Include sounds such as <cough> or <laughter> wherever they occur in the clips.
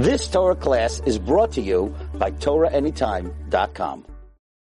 This Torah class is brought to you by TorahAnytime.com.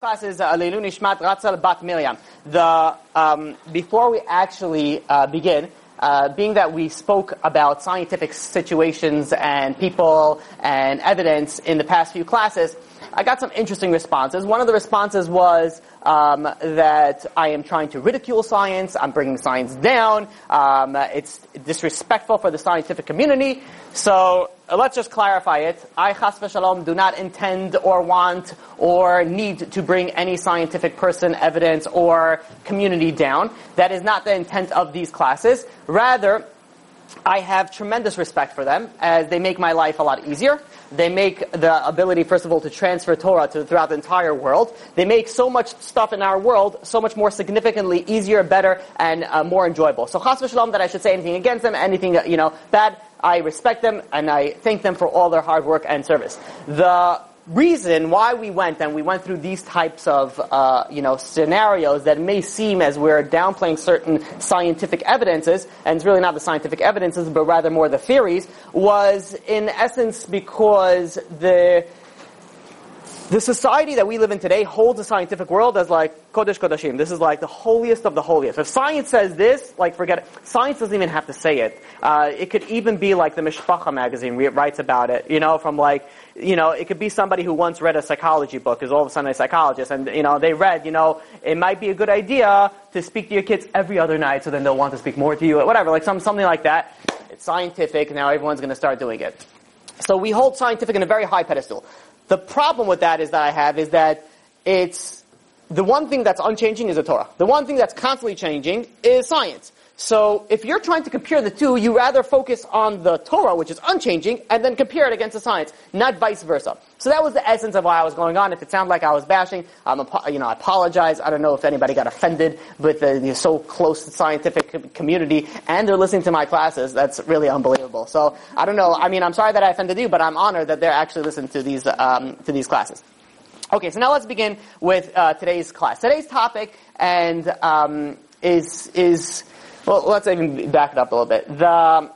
Class is uh, Leilu Nishmat Ratzal Bat Miriam. The um, before we actually uh, begin, uh, being that we spoke about scientific situations and people and evidence in the past few classes, I got some interesting responses. One of the responses was um, that I am trying to ridicule science. I'm bringing science down. Um, it's disrespectful for the scientific community. So let's just clarify it. I, chas v'shalom, do not intend or want or need to bring any scientific person, evidence, or community down. That is not the intent of these classes. Rather, I have tremendous respect for them as they make my life a lot easier. They make the ability, first of all, to transfer Torah to throughout the entire world. They make so much stuff in our world so much more significantly easier, better, and uh, more enjoyable. So chas v'shalom that I should say anything against them, anything you know bad. I respect them and I thank them for all their hard work and service. The reason why we went and we went through these types of uh, you know scenarios that may seem as we're downplaying certain scientific evidences and it's really not the scientific evidences but rather more the theories was in essence because the the society that we live in today holds the scientific world as like Kodesh Kodashim. This is like the holiest of the holiest. If science says this, like forget it. Science doesn't even have to say it. Uh, it could even be like the Mishpacha magazine writes about it, you know, from like, you know, it could be somebody who once read a psychology book, is all of a sudden a psychologist, and, you know, they read, you know, it might be a good idea to speak to your kids every other night so then they'll want to speak more to you, or whatever, like some, something like that. It's scientific, now everyone's gonna start doing it. So we hold scientific in a very high pedestal. The problem with that is that I have is that it's the one thing that's unchanging is the Torah. The one thing that's constantly changing is science. So if you're trying to compare the two, you rather focus on the Torah, which is unchanging, and then compare it against the science, not vice versa. So that was the essence of why I was going on. If it sounded like I was bashing, I'm you know, I apologize. I don't know if anybody got offended with the, the so close scientific community, and they're listening to my classes. That's really unbelievable. So I don't know. I mean, I'm sorry that I offended you, but I'm honored that they're actually listening to these um, to these classes. Okay, so now let's begin with uh, today's class. Today's topic and um, is is well, let's even back it up a little bit. The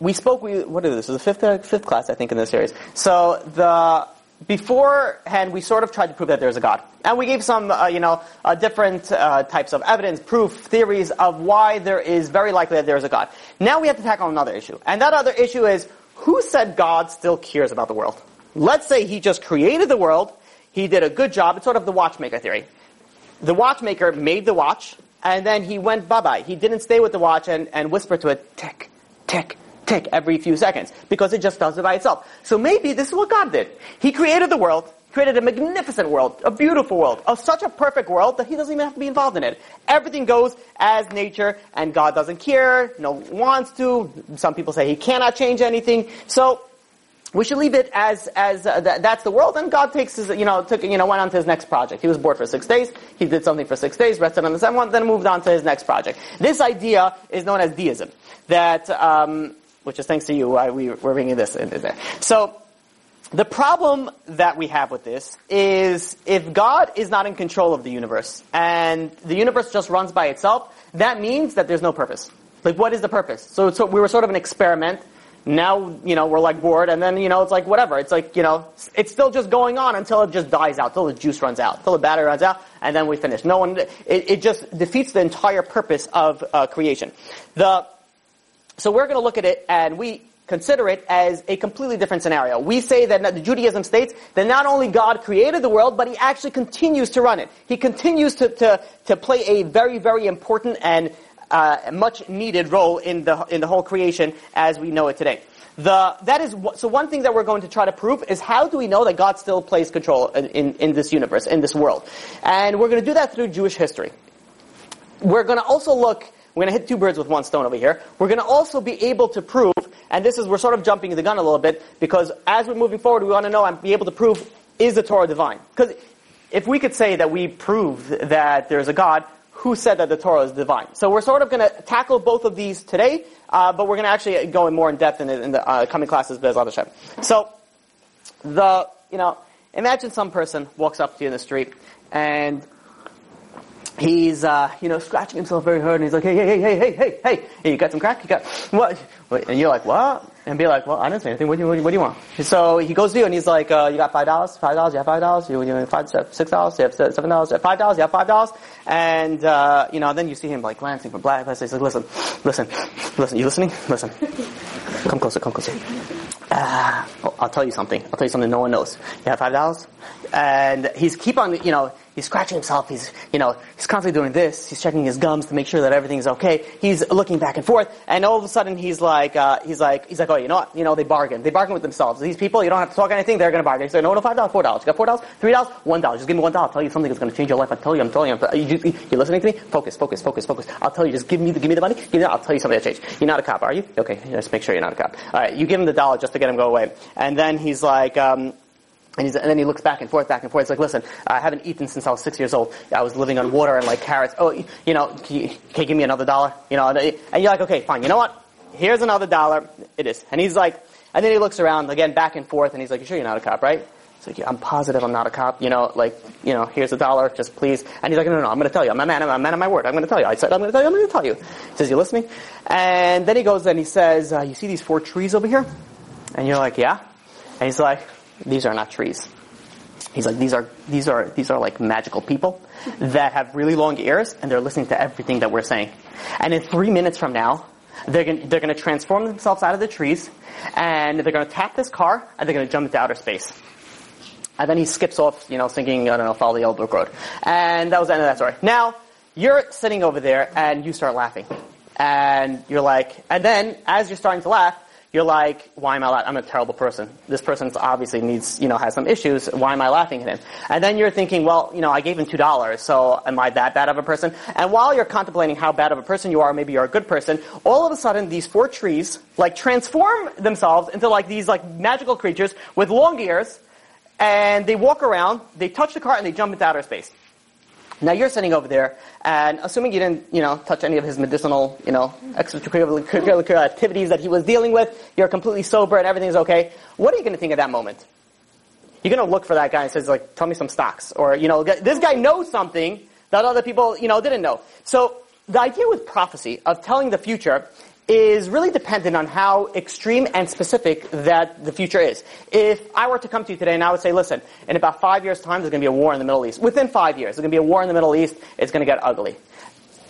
we spoke. We what is this? Is the fifth uh, fifth class, I think, in this series. So the beforehand, we sort of tried to prove that there's a God, and we gave some, uh, you know, uh, different uh, types of evidence, proof, theories of why there is very likely that there is a God. Now we have to tackle another issue, and that other issue is who said God still cares about the world? Let's say He just created the world. He did a good job. It's sort of the watchmaker theory. The watchmaker made the watch and then he went bye-bye. He didn't stay with the watch and, and whisper to it, tick, tick, tick every few seconds, because it just does it by itself. So maybe this is what God did. He created the world, created a magnificent world, a beautiful world, a, such a perfect world that he doesn't even have to be involved in it. Everything goes as nature, and God doesn't care, no wants to. Some people say he cannot change anything. So we should leave it as as uh, th- that's the world, and God takes his you know took you know went on to his next project. He was bored for six days. He did something for six days, rested on the seventh then moved on to his next project. This idea is known as deism, that um, which is thanks to you why we we're bringing this in there. So. The problem that we have with this is if God is not in control of the universe and the universe just runs by itself, that means that there's no purpose. Like, what is the purpose? So, so we were sort of an experiment now, you know, we're like bored, and then, you know, it's like whatever. It's like, you know, it's still just going on until it just dies out, until the juice runs out, until the battery runs out, and then we finish. No one, it, it just defeats the entire purpose of uh, creation. The, so we're going to look at it, and we consider it as a completely different scenario. We say that the Judaism states that not only God created the world, but He actually continues to run it. He continues to, to, to play a very, very important and uh, much needed role in the in the whole creation as we know it today. The, that is so one thing that we're going to try to prove is how do we know that God still plays control in, in, in this universe, in this world, and we're going to do that through Jewish history. We're going to also look. We're going to hit two birds with one stone over here. We're going to also be able to prove, and this is we're sort of jumping the gun a little bit because as we're moving forward, we want to know and be able to prove is the Torah divine? Because if we could say that we prove that there's a God, who said that the Torah is divine. So we're sort of going to tackle both of these today, uh, but we're going to actually go in more in depth in, in the uh, coming classes, Bezrat Hashem. So, the, you know, imagine some person walks up to you in the street and he's, uh, you know, scratching himself very hard and he's like, hey, hey, hey, hey, hey, hey, hey, you got some crack? You got, what? And you're like, what? And be like, well, I didn't say anything. What do you, what do you want? So he goes to you and he's like, uh, you got five dollars? Five dollars? You have five dollars? You, you have five, six dollars? You have seven dollars? You have five dollars? You have five dollars? And, uh, you know, then you see him like glancing from black. He's like, listen, listen, listen, you listening? Listen. <laughs> Come closer, come closer. Uh, I'll tell you something. I'll tell you something no one knows. You have five dollars? And he's keep on, you know, he's scratching himself. He's, you know, he's constantly doing this. He's checking his gums to make sure that everything's okay. He's looking back and forth, and all of a sudden he's like, uh, he's like, he's like, oh, you know what? You know, they bargain. They bargain with themselves. These people, you don't have to talk anything. They're going to bargain. Say, no, no, five dollars, four dollars. You got four dollars, three dollars, one dollar. Just give me one dollar. I'll tell you something that's going to change your life. I tell you, I'm telling you. I'm, you, you, you listening to me? Focus, focus, focus, focus. I'll tell you. Just give me the, give me the money. Give me. I'll tell you something that changed. You're not a cop, are you? Okay, let's make sure you're not a cop. All right, you give him the dollar just to get him go away, and then he's like. Um, and, and, then he looks back and forth, back and forth. He's like, listen, I haven't eaten since I was six years old. I was living on water and like carrots. Oh, you know, can you, can you give me another dollar? You know, and you're like, okay, fine. You know what? Here's another dollar. It is. And he's like, and then he looks around again, back and forth, and he's like, you sure you're not a cop, right? It's like, yeah, I'm positive I'm not a cop. You know, like, you know, here's a dollar, just please. And he's like, no, no, no, I'm going to tell you. I'm a man. I'm a man of my word. I'm going to tell you. I said, I'm going to tell you. I'm going to tell you. He says, you listening? And then he goes and he says, uh, you see these four trees over here? And you're like, yeah. And he's like, these are not trees. He's like, these are, these are, these are like magical people that have really long ears and they're listening to everything that we're saying. And in three minutes from now, they're going they're to transform themselves out of the trees and they're going to tap this car and they're going to jump into outer space. And then he skips off, you know, singing, I don't know, Follow the Yellow Brick Road. And that was the end of that story. Now, you're sitting over there and you start laughing. And you're like, and then as you're starting to laugh, you're like, why am I laughing? I'm a terrible person. This person obviously needs, you know, has some issues. Why am I laughing at him? And then you're thinking, well, you know, I gave him two dollars, so am I that bad of a person? And while you're contemplating how bad of a person you are, maybe you're a good person, all of a sudden these four trees, like, transform themselves into like these like magical creatures with long ears, and they walk around, they touch the car, and they jump into outer space. Now you're sitting over there, and assuming you didn't, you know, touch any of his medicinal, you know, extracurricular activities that he was dealing with, you're completely sober and everything's okay. What are you going to think at that moment? You're going to look for that guy and says, like, tell me some stocks, or you know, this guy knows something that other people, you know, didn't know. So the idea with prophecy of telling the future is really dependent on how extreme and specific that the future is. If I were to come to you today and I would say, listen, in about five years' time, there's going to be a war in the Middle East. Within five years, there's going to be a war in the Middle East. It's going to get ugly.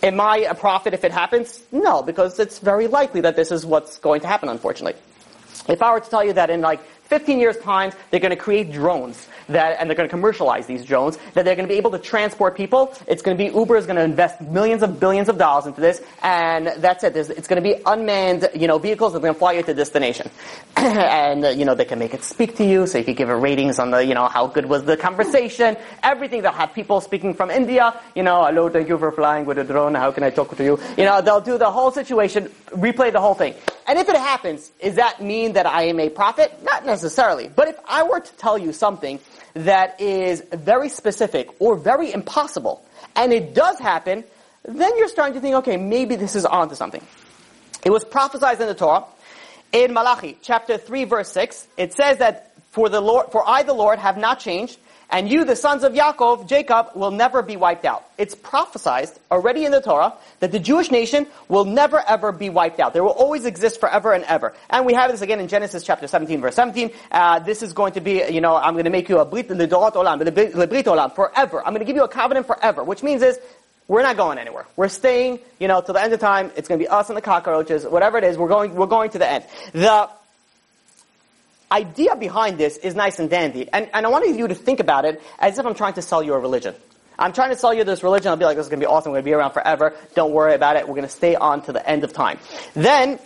Am I a prophet if it happens? No, because it's very likely that this is what's going to happen, unfortunately. If I were to tell you that in like 15 years' time, they're going to create drones that, and they're going to commercialize these drones, that they're going to be able to transport people. It's going to be, Uber is going to invest millions of billions of dollars into this, and that's it. There's, it's going to be unmanned, you know, vehicles that are going to fly you to destination. <clears throat> and, uh, you know, they can make it speak to you, so you can give it ratings on the, you know, how good was the conversation, everything. They'll have people speaking from India, you know, hello, thank you for flying with a drone, how can I talk to you? You know, they'll do the whole situation, replay the whole thing. And if it happens, does that mean that I am a prophet? Not necessarily. But if I were to tell you something that is very specific or very impossible, and it does happen, then you're starting to think, okay, maybe this is onto something. It was prophesied in the Torah. In Malachi, chapter 3, verse 6, it says that for the Lord, for I, the Lord, have not changed, and you, the sons of Yaakov, Jacob, will never be wiped out. It's prophesied already in the Torah that the Jewish nation will never ever be wiped out. They will always exist forever and ever. And we have this again in Genesis chapter 17 verse 17. Uh, this is going to be, you know, I'm going to make you a brit l'dorat olam, lebrit olam, forever. I'm going to give you a covenant forever, which means is, we're not going anywhere. We're staying, you know, till the end of time. It's going to be us and the cockroaches, whatever it is. We're going, we're going to the end. The idea behind this is nice and dandy. And, and I want you to think about it as if I'm trying to sell you a religion. I'm trying to sell you this religion. I'll be like, this is going to be awesome. We're going to be around forever. Don't worry about it. We're going to stay on to the end of time. Then,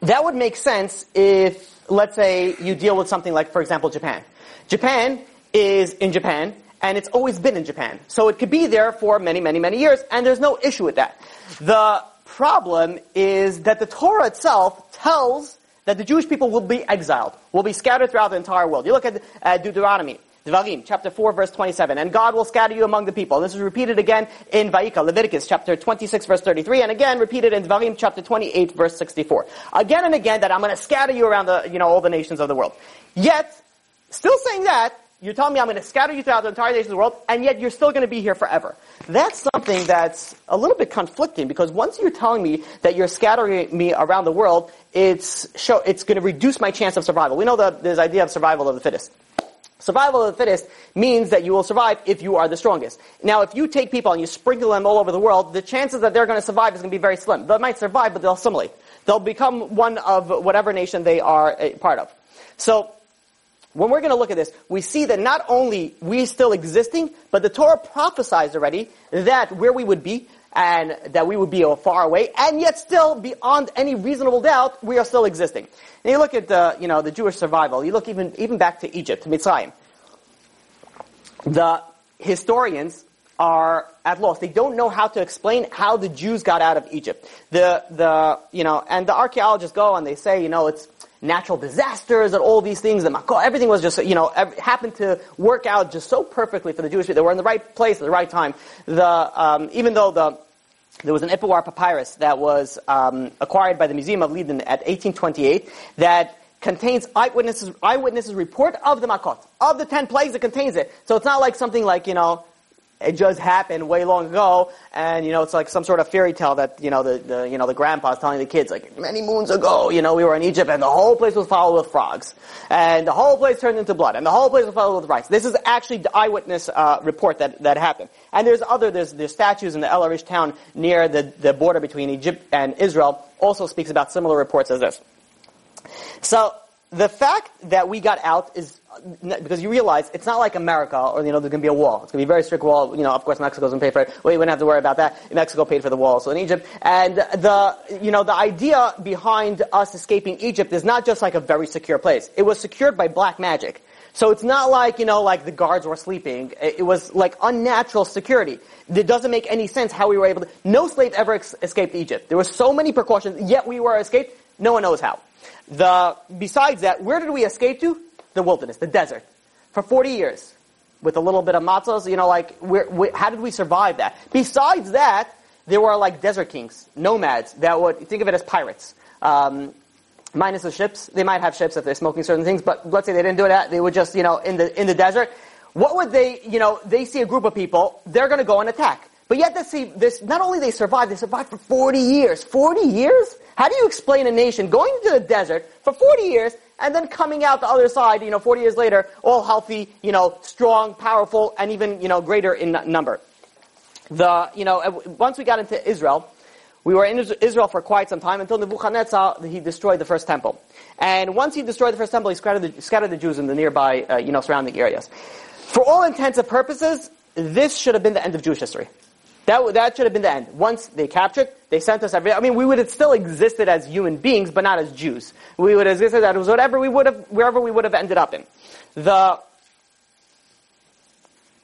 that would make sense if, let's say, you deal with something like, for example, Japan. Japan is in Japan, and it's always been in Japan. So it could be there for many, many, many years, and there's no issue with that. The problem is that the Torah itself tells that the Jewish people will be exiled, will be scattered throughout the entire world. You look at uh, Deuteronomy, Devarim, chapter 4, verse 27. And God will scatter you among the people. And this is repeated again in Vayikra, Leviticus, chapter 26, verse 33. And again repeated in Devarim, chapter 28, verse 64. Again and again that I'm going to scatter you around the, you know, all the nations of the world. Yet, still saying that, you're telling me I'm going to scatter you throughout the entire nations of the world, and yet you're still going to be here forever. That's something that's a little bit conflicting because once you're telling me that you're scattering me around the world, it's show, it's going to reduce my chance of survival. We know that this idea of survival of the fittest. Survival of the fittest means that you will survive if you are the strongest. Now, if you take people and you sprinkle them all over the world, the chances that they're going to survive is going to be very slim. They might survive, but they'll assimilate. They'll become one of whatever nation they are a part of. So, when we're going to look at this, we see that not only we still existing, but the Torah prophesies already that where we would be and that we would be far away, and yet still beyond any reasonable doubt, we are still existing. And you look at the, you know, the Jewish survival. You look even even back to Egypt, to Mitzrayim. The historians are at loss. They don't know how to explain how the Jews got out of Egypt. The the you know, and the archaeologists go and they say, you know, it's natural disasters and all these things. The Makot, everything was just, you know, happened to work out just so perfectly for the Jewish people. They were in the right place at the right time. The, um, even though the, there was an Ipuwer papyrus that was um, acquired by the Museum of Leiden at 1828 that contains eyewitnesses, eyewitnesses report of the Makot. Of the ten plagues, it contains it. So it's not like something like, you know, it just happened way long ago, and you know it's like some sort of fairy tale that you know the, the you know the grandpa's telling the kids like many moons ago, you know we were in Egypt and the whole place was followed with frogs, and the whole place turned into blood, and the whole place was followed with rice. This is actually the eyewitness uh, report that that happened. And there's other there's there's statues in the El Arish town near the the border between Egypt and Israel also speaks about similar reports as this. So the fact that we got out is because you realize it's not like America or you know there's going to be a wall. It's going to be a very strict wall. You know, of course Mexico's going to pay for it. We wouldn't have to worry about that. Mexico paid for the wall, so in Egypt. And the you know the idea behind us escaping Egypt is not just like a very secure place. It was secured by black magic. So it's not like you know like the guards were sleeping. It was like unnatural security. It doesn't make any sense how we were able to. No slave ever ex- escaped Egypt. There were so many precautions, yet we were escaped. No one knows how. The besides that, where did we escape to? The wilderness, the desert, for 40 years with a little bit of matzos. You know, like, how did we survive that? Besides that, there were like desert kings, nomads that would think of it as pirates. Um, minus the ships, they might have ships if they're smoking certain things, but let's say they didn't do that. They would just, you know, in the in the desert. What would they, you know, they see a group of people, they're going to go and attack. But yet see this, not only they survive, they survive for 40 years. 40 years? How do you explain a nation going into the desert for 40 years and then coming out the other side, you know, 40 years later, all healthy, you know, strong, powerful, and even, you know, greater in number. The, you know, once we got into Israel, we were in Israel for quite some time until Nebuchadnezzar, he destroyed the first temple. And once he destroyed the first temple, he scattered the, scattered the Jews in the nearby, uh, you know, surrounding areas. For all intents and purposes, this should have been the end of Jewish history. That, that should have been the end. Once they captured, they sent us every, I mean, we would have still existed as human beings, but not as Jews. We would have existed as whatever we would have, wherever we would have ended up in. The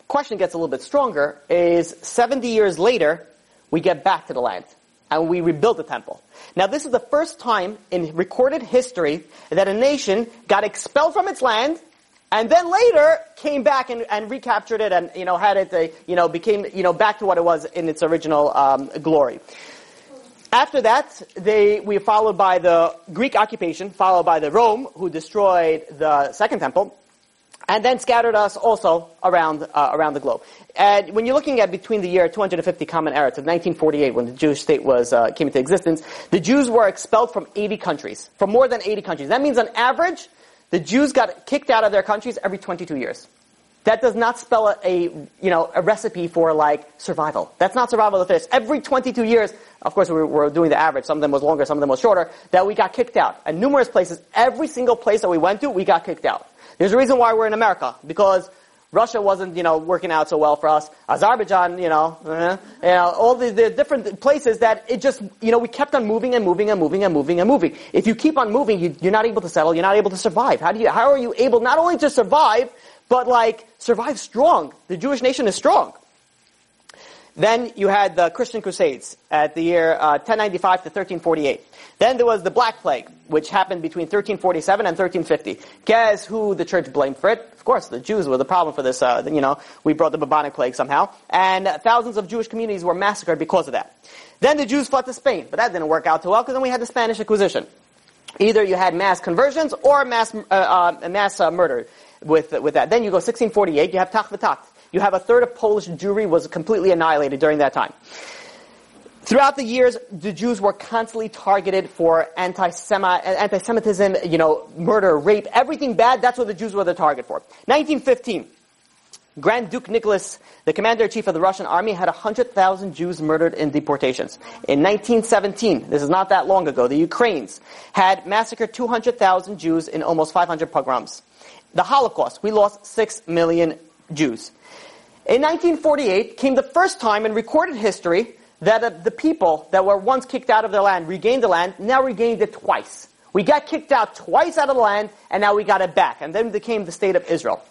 question gets a little bit stronger is 70 years later, we get back to the land and we rebuild the temple. Now this is the first time in recorded history that a nation got expelled from its land and then later came back and, and recaptured it and, you know, had it, uh, you know, became, you know, back to what it was in its original um, glory. After that, they, we followed by the Greek occupation, followed by the Rome, who destroyed the Second Temple, and then scattered us also around, uh, around the globe. And when you're looking at between the year 250 Common Era to 1948, when the Jewish state was, uh, came into existence, the Jews were expelled from 80 countries, from more than 80 countries. That means on average, the Jews got kicked out of their countries every 22 years. That does not spell a, a, you know a recipe for like survival. That's not survival of the fittest. Every 22 years, of course, we were doing the average. Some of them was longer, some of them was shorter. That we got kicked out. And numerous places, every single place that we went to, we got kicked out. There's a reason why we're in America because Russia wasn't, you know, working out so well for us. Azerbaijan, you know, uh, you know, all the, the, different places that it just, you know, we kept on moving and moving and moving and moving and moving. If you keep on moving, you, you're not able to settle. You're not able to survive. How do you? How are you able not only to survive, but like survive strong? The Jewish nation is strong. Then you had the Christian Crusades at the year uh, 1095 to 1348. Then there was the Black Plague, which happened between 1347 and 1350. Guess who the church blamed for it? Of course, the Jews were the problem for this. Uh, you know, we brought the bubonic plague somehow, and thousands of Jewish communities were massacred because of that. Then the Jews fled to Spain, but that didn't work out too well because then we had the Spanish Inquisition. Either you had mass conversions or mass uh, uh, mass uh, murder. with, with that. Then you go 1648, you have Tach v'Tat. You have a third of Polish Jewry was completely annihilated during that time. Throughout the years, the Jews were constantly targeted for anti-Semitism, you know, murder, rape, everything bad. That's what the Jews were the target for. 1915, Grand Duke Nicholas, the commander-in-chief of the Russian army, had 100,000 Jews murdered in deportations. In 1917, this is not that long ago, the Ukrainians had massacred 200,000 Jews in almost 500 pogroms. The Holocaust, we lost 6 million Jews. In 1948 came the first time in recorded history that uh, the people that were once kicked out of their land regained the land, now regained it twice. We got kicked out twice out of the land, and now we got it back. And then became the state of Israel.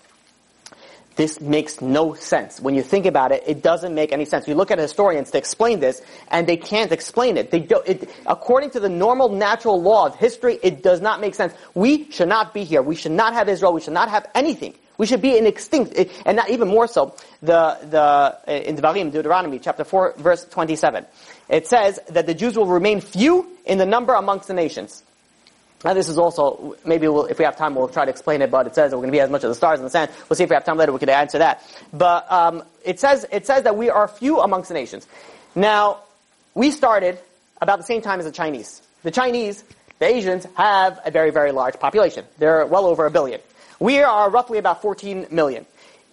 This makes no sense. When you think about it, it doesn't make any sense. You look at historians to explain this, and they can't explain it. They do, it. According to the normal natural law of history, it does not make sense. We should not be here. We should not have Israel. We should not have anything. We should be in extinct, and not even more so, the, the, in Devarim, Deuteronomy, chapter 4, verse 27. It says that the Jews will remain few in the number amongst the nations. Now this is also, maybe we'll, if we have time, we'll try to explain it, but it says that we're going to be as much as the stars in the sand. We'll see if we have time later, we could answer that. But, um, it says, it says that we are few amongst the nations. Now, we started about the same time as the Chinese. The Chinese, the Asians, have a very, very large population. They're well over a billion. We are roughly about 14 million.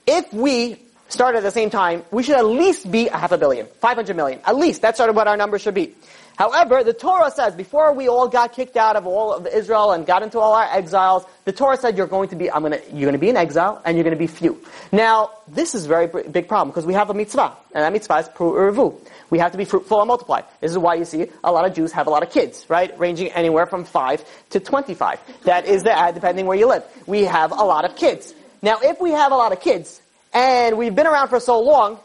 If we start at the same time, we should at least be a half a billion, 500 million. At least, that's sort of what our number should be. However, the Torah says, before we all got kicked out of all of Israel and got into all our exiles, the Torah said you're going to be, I'm gonna, you're gonna be in exile and you're gonna be few. Now, this is a very big problem because we have a mitzvah, and that mitzvah is pru'urvu. We have to be fruitful and multiply. This is why you see a lot of Jews have a lot of kids, right? Ranging anywhere from 5 to 25. That is the ad depending where you live. We have a lot of kids. Now, if we have a lot of kids, and we've been around for so long,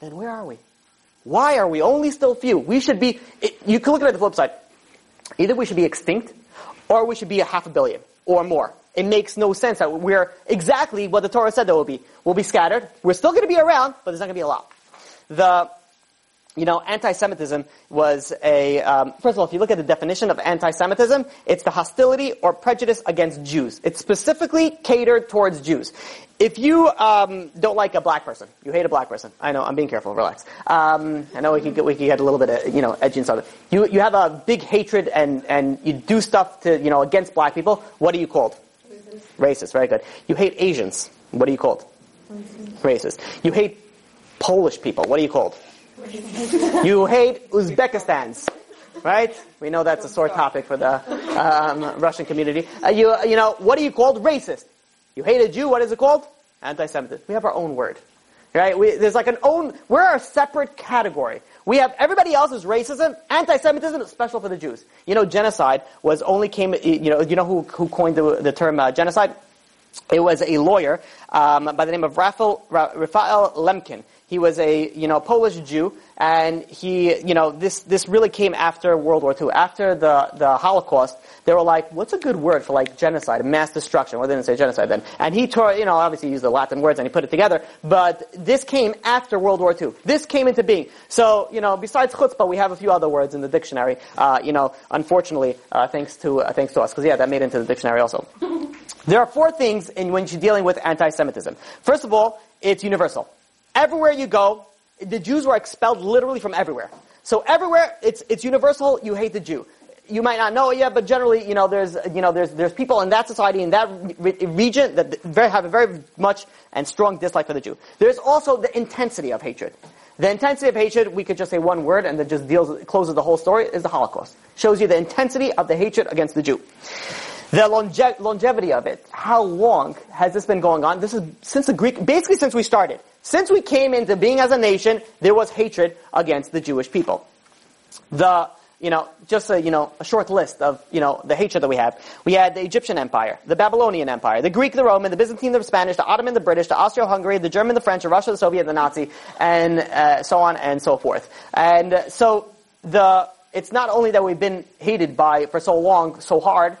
then where are we? Why are we only still few? We should be, it, you can look at it the flip side. Either we should be extinct, or we should be a half a billion, or more. It makes no sense that we're exactly what the Torah said there will be. We'll be scattered. We're still going to be around, but there's not going to be a lot. The you know, anti-Semitism was a, um, first of all, if you look at the definition of anti-Semitism, it's the hostility or prejudice against Jews. It's specifically catered towards Jews. If you um, don't like a black person, you hate a black person. I know, I'm being careful, relax. Um, I know we could get, we could get a little bit of, you know, edgy and stuff. You, you have a big hatred and, and you do stuff to, you know, against black people. What are you called? Racist. Racist, very good. You hate Asians. What are you called? Racist. Racist. You hate Polish people. What are you called? You hate Uzbekistans, right? We know that's a sore topic for the um, Russian community. Uh, you, you know, what are you called? Racist. You hate a Jew, what is it called? Anti-Semitism. We have our own word. Right? We, there's like an own, we're a separate category. We have everybody else's racism, anti-Semitism is special for the Jews. You know, genocide was only came, you know, you know who, who coined the, the term uh, genocide? It was a lawyer um, by the name of Raphael, Raphael Lemkin. He was a, you know, Polish Jew, and he, you know, this, this really came after World War II. After the, the Holocaust, they were like, what's a good word for like genocide, mass destruction? Well, they didn't say genocide then. And he tore, you know, obviously used the Latin words and he put it together, but this came after World War II. This came into being. So, you know, besides chutzpah, we have a few other words in the dictionary, uh, you know, unfortunately, uh, thanks to, uh, thanks to us, because yeah, that made it into the dictionary also. <laughs> there are four things in when you're dealing with anti-Semitism. First of all, it's universal. Everywhere you go, the Jews were expelled literally from everywhere. So everywhere, it's, it's universal, you hate the Jew. You might not know it yet, but generally, you know, there's, you know, there's, there's people in that society, in that re- region, that very, have a very much and strong dislike for the Jew. There's also the intensity of hatred. The intensity of hatred, we could just say one word and that just deals, closes the whole story, is the Holocaust. Shows you the intensity of the hatred against the Jew. The longe- longevity of it. How long has this been going on? This is since the Greek, basically since we started. Since we came into being as a nation, there was hatred against the Jewish people. The, you know, just a, you know, a short list of, you know, the hatred that we have. We had the Egyptian Empire, the Babylonian Empire, the Greek, the Roman, the Byzantine, the Spanish, the Ottoman, the British, the Austro-Hungary, the German, the French, the Russia, the Soviet, the Nazi, and uh, so on and so forth. And uh, so the, it's not only that we've been hated by for so long, so hard,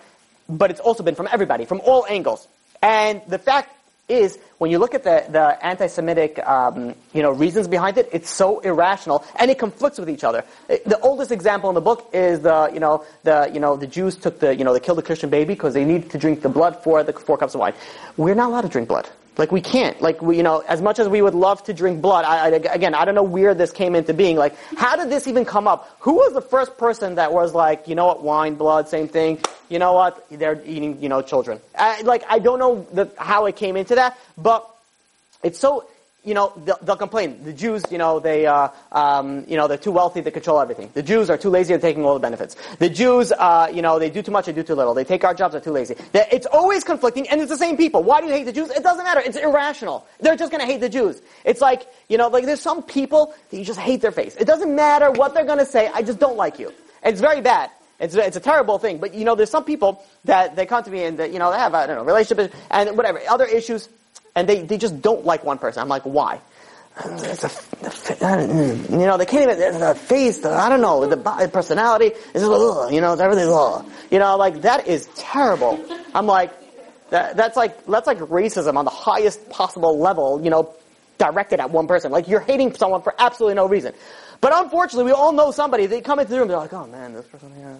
but it's also been from everybody, from all angles. And the fact is when you look at the, the anti-Semitic, um, you know, reasons behind it, it's so irrational and it conflicts with each other. The oldest example in the book is the, you know, the, you know, the Jews took the, you know, they killed the Christian baby because they needed to drink the blood for the four cups of wine. We're not allowed to drink blood. Like we can't. Like we, you know, as much as we would love to drink blood, I, I, again, I don't know where this came into being. Like, how did this even come up? Who was the first person that was like, you know what, wine, blood, same thing. You know what, they're eating, you know, children. I, like, I don't know the, how it came into that, but it's so you know, they'll, they'll, complain. The Jews, you know, they, uh, um, you know, they're too wealthy to control everything. The Jews are too lazy at taking all the benefits. The Jews, uh, you know, they do too much, they do too little. They take our jobs, they're too lazy. They're, it's always conflicting, and it's the same people. Why do you hate the Jews? It doesn't matter. It's irrational. They're just going to hate the Jews. It's like, you know, like there's some people that you just hate their face. It doesn't matter what they're going to say. I just don't like you. It's very bad. It's, it's a terrible thing. But, you know, there's some people that they come to me and, that, you know, they have, I don't know, relationship and whatever, other issues, and they, they just don't like one person. I'm like, why? it's a, you know, they can't even, the face, the, I don't know, the personality, is you know, everything's ugh. You know, like, that is terrible. I'm like, that, that's like, that's like racism on the highest possible level, you know, directed at one person. Like, you're hating someone for absolutely no reason. But unfortunately, we all know somebody, they come into the room, they're like, oh man, this person here,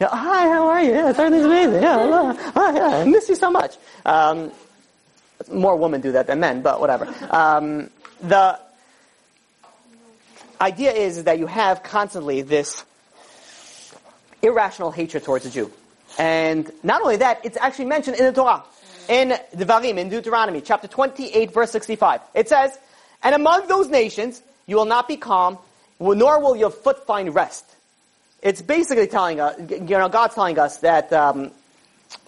hi, how are you? Yeah, everything's amazing. Yeah, yeah, I miss you so much. Um, more women do that than men, but whatever. Um, the idea is, that you have constantly this irrational hatred towards a Jew. And not only that, it's actually mentioned in the Torah. In Devarim, in Deuteronomy, chapter 28, verse 65. It says, And among those nations, you will not be calm, nor will your foot find rest. It's basically telling us, you know, God's telling us that um,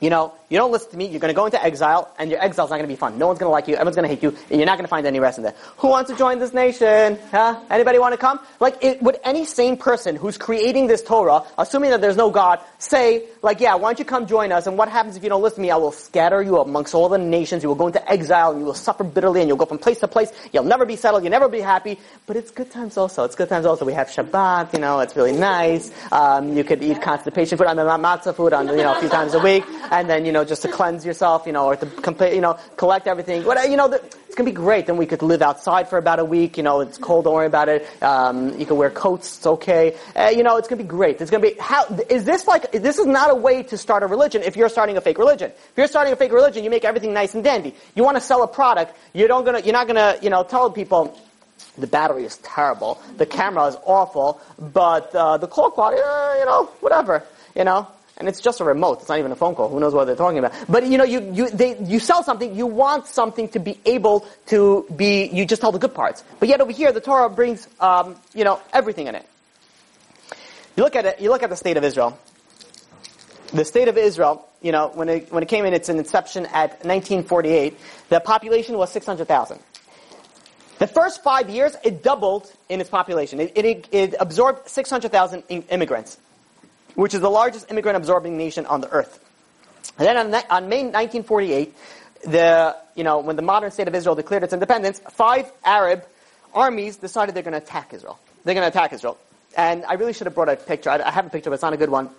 you know, you don't listen to me, you're going to go into exile, and your exile's not going to be fun. No one's going to like you, everyone's going to hate you, and you're not going to find any rest in there. Who wants to join this nation? Huh? Anybody want to come? Like, it, would any sane person who's creating this Torah, assuming that there's no God, say, like, yeah, why don't you come join us, and what happens if you don't listen to me? I will scatter you amongst all the nations, you will go into exile, and you will suffer bitterly, and you'll go from place to place, you'll never be settled, you'll never be happy, but it's good times also. It's good times also. We have Shabbat, you know, it's really nice. Um, you could eat constipation food, I mean, matzah food on, you know, a few times a week and then you know just to cleanse yourself, you know, or to complete, you know, collect everything. What you know, the, it's gonna be great. Then we could live outside for about a week. You know, it's cold. Don't worry about it. Um, you can wear coats. It's okay. Uh, you know, it's gonna be great. It's gonna be how is this like? This is not a way to start a religion. If you're starting a fake religion, if you're starting a fake religion, you make everything nice and dandy. You want to sell a product. You don't gonna. You're not gonna. You know, tell people the battery is terrible, the camera is awful, but uh, the call quality, uh, you know, whatever, you know and it's just a remote. It's not even a phone call. Who knows what they're talking about? But you know, you you they you sell something. You want something to be able to be. You just tell the good parts. But yet over here, the Torah brings um, you know everything in it. You look at it. You look at the state of Israel. The state of Israel. You know, when it when it came in its inception at 1948, the population was 600,000. The first five years, it doubled in its population. It, it, it absorbed 600,000 immigrants which is the largest immigrant absorbing nation on the earth. And then on, on May 1948, the, you know, when the modern state of Israel declared its independence, five Arab armies decided they're going to attack Israel. They're going to attack Israel. And I really should have brought a picture. I, I have a picture, but it's not a good one.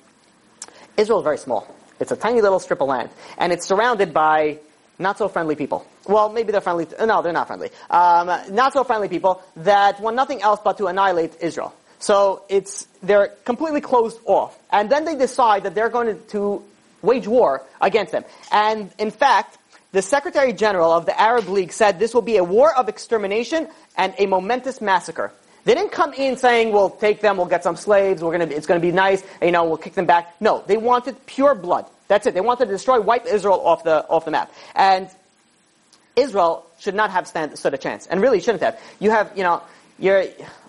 Israel is very small. It's a tiny little strip of land. And it's surrounded by not so friendly people. Well, maybe they're friendly. no, they're not friendly. Um, not so friendly people that want nothing else but to annihilate Israel. So it's, they're completely closed off. And then they decide that they're going to wage war against them. And in fact, the Secretary General of the Arab League said this will be a war of extermination and a momentous massacre. They didn't come in saying, we'll take them, we'll get some slaves, we're gonna, it's gonna be nice, you know, we'll kick them back. No, they wanted pure blood. That's it. They wanted to destroy, wipe Israel off the, off the map. And Israel should not have stand, stood a chance. And really shouldn't have. You have, you know, you're,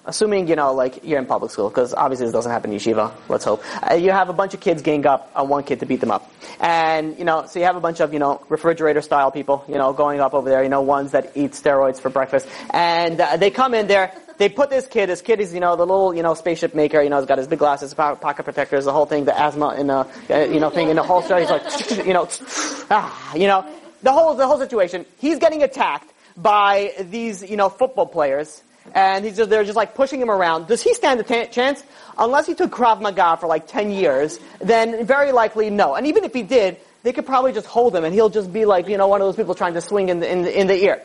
assuming you know like you're in public school because obviously this doesn't happen in yeshiva let's hope uh, you have a bunch of kids gang up on one kid to beat them up and you know so you have a bunch of you know refrigerator style people you know going up over there you know ones that eat steroids for breakfast and uh, they come in there they put this kid this kid is you know the little you know spaceship maker you know he's got his big glasses pocket protectors the whole thing the asthma in uh, you know thing in the holster he's like you know ah, you know the whole the whole situation he's getting attacked by these you know football players and he's just, they're just like pushing him around. Does he stand a t- chance? Unless he took Krav Maga for like 10 years, then very likely no. And even if he did, they could probably just hold him and he'll just be like, you know, one of those people trying to swing in the, in the, in the ear.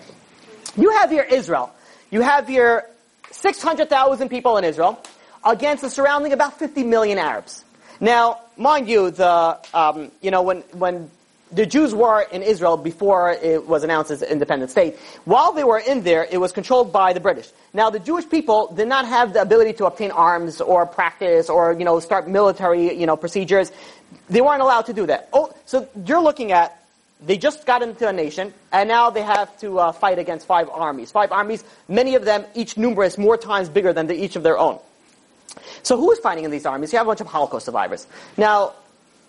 You have here Israel. You have here 600,000 people in Israel against the surrounding about 50 million Arabs. Now, mind you, the, um, you know, when, when the Jews were in Israel before it was announced as an independent state. While they were in there, it was controlled by the British. Now, the Jewish people did not have the ability to obtain arms or practice or, you know, start military, you know, procedures. They weren't allowed to do that. Oh, so you're looking at they just got into a nation, and now they have to uh, fight against five armies. Five armies, many of them each numerous, more times bigger than the, each of their own. So who is fighting in these armies? You have a bunch of Holocaust survivors. Now,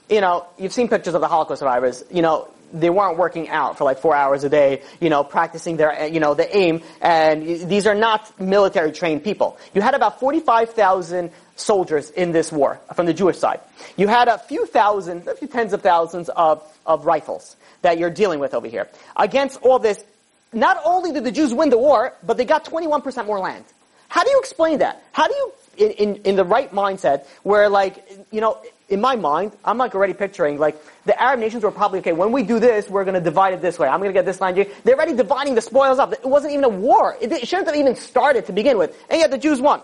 you know, you've seen pictures of the Holocaust survivors. You know, they weren't working out for like four hours a day, you know, practicing their, you know, the aim. And these are not military trained people. You had about 45,000 soldiers in this war from the Jewish side. You had a few thousand, a few tens of thousands of, of rifles that you're dealing with over here. Against all this, not only did the Jews win the war, but they got 21% more land. How do you explain that? How do you, in, in, in the right mindset, where like, you know, in my mind, I'm like already picturing like the Arab nations were probably okay. When we do this, we're to divide it this way. I'm to get this. Here. They're already dividing the spoils up. It wasn't even a war. It, it shouldn't have even started to begin with, and yet the Jews won.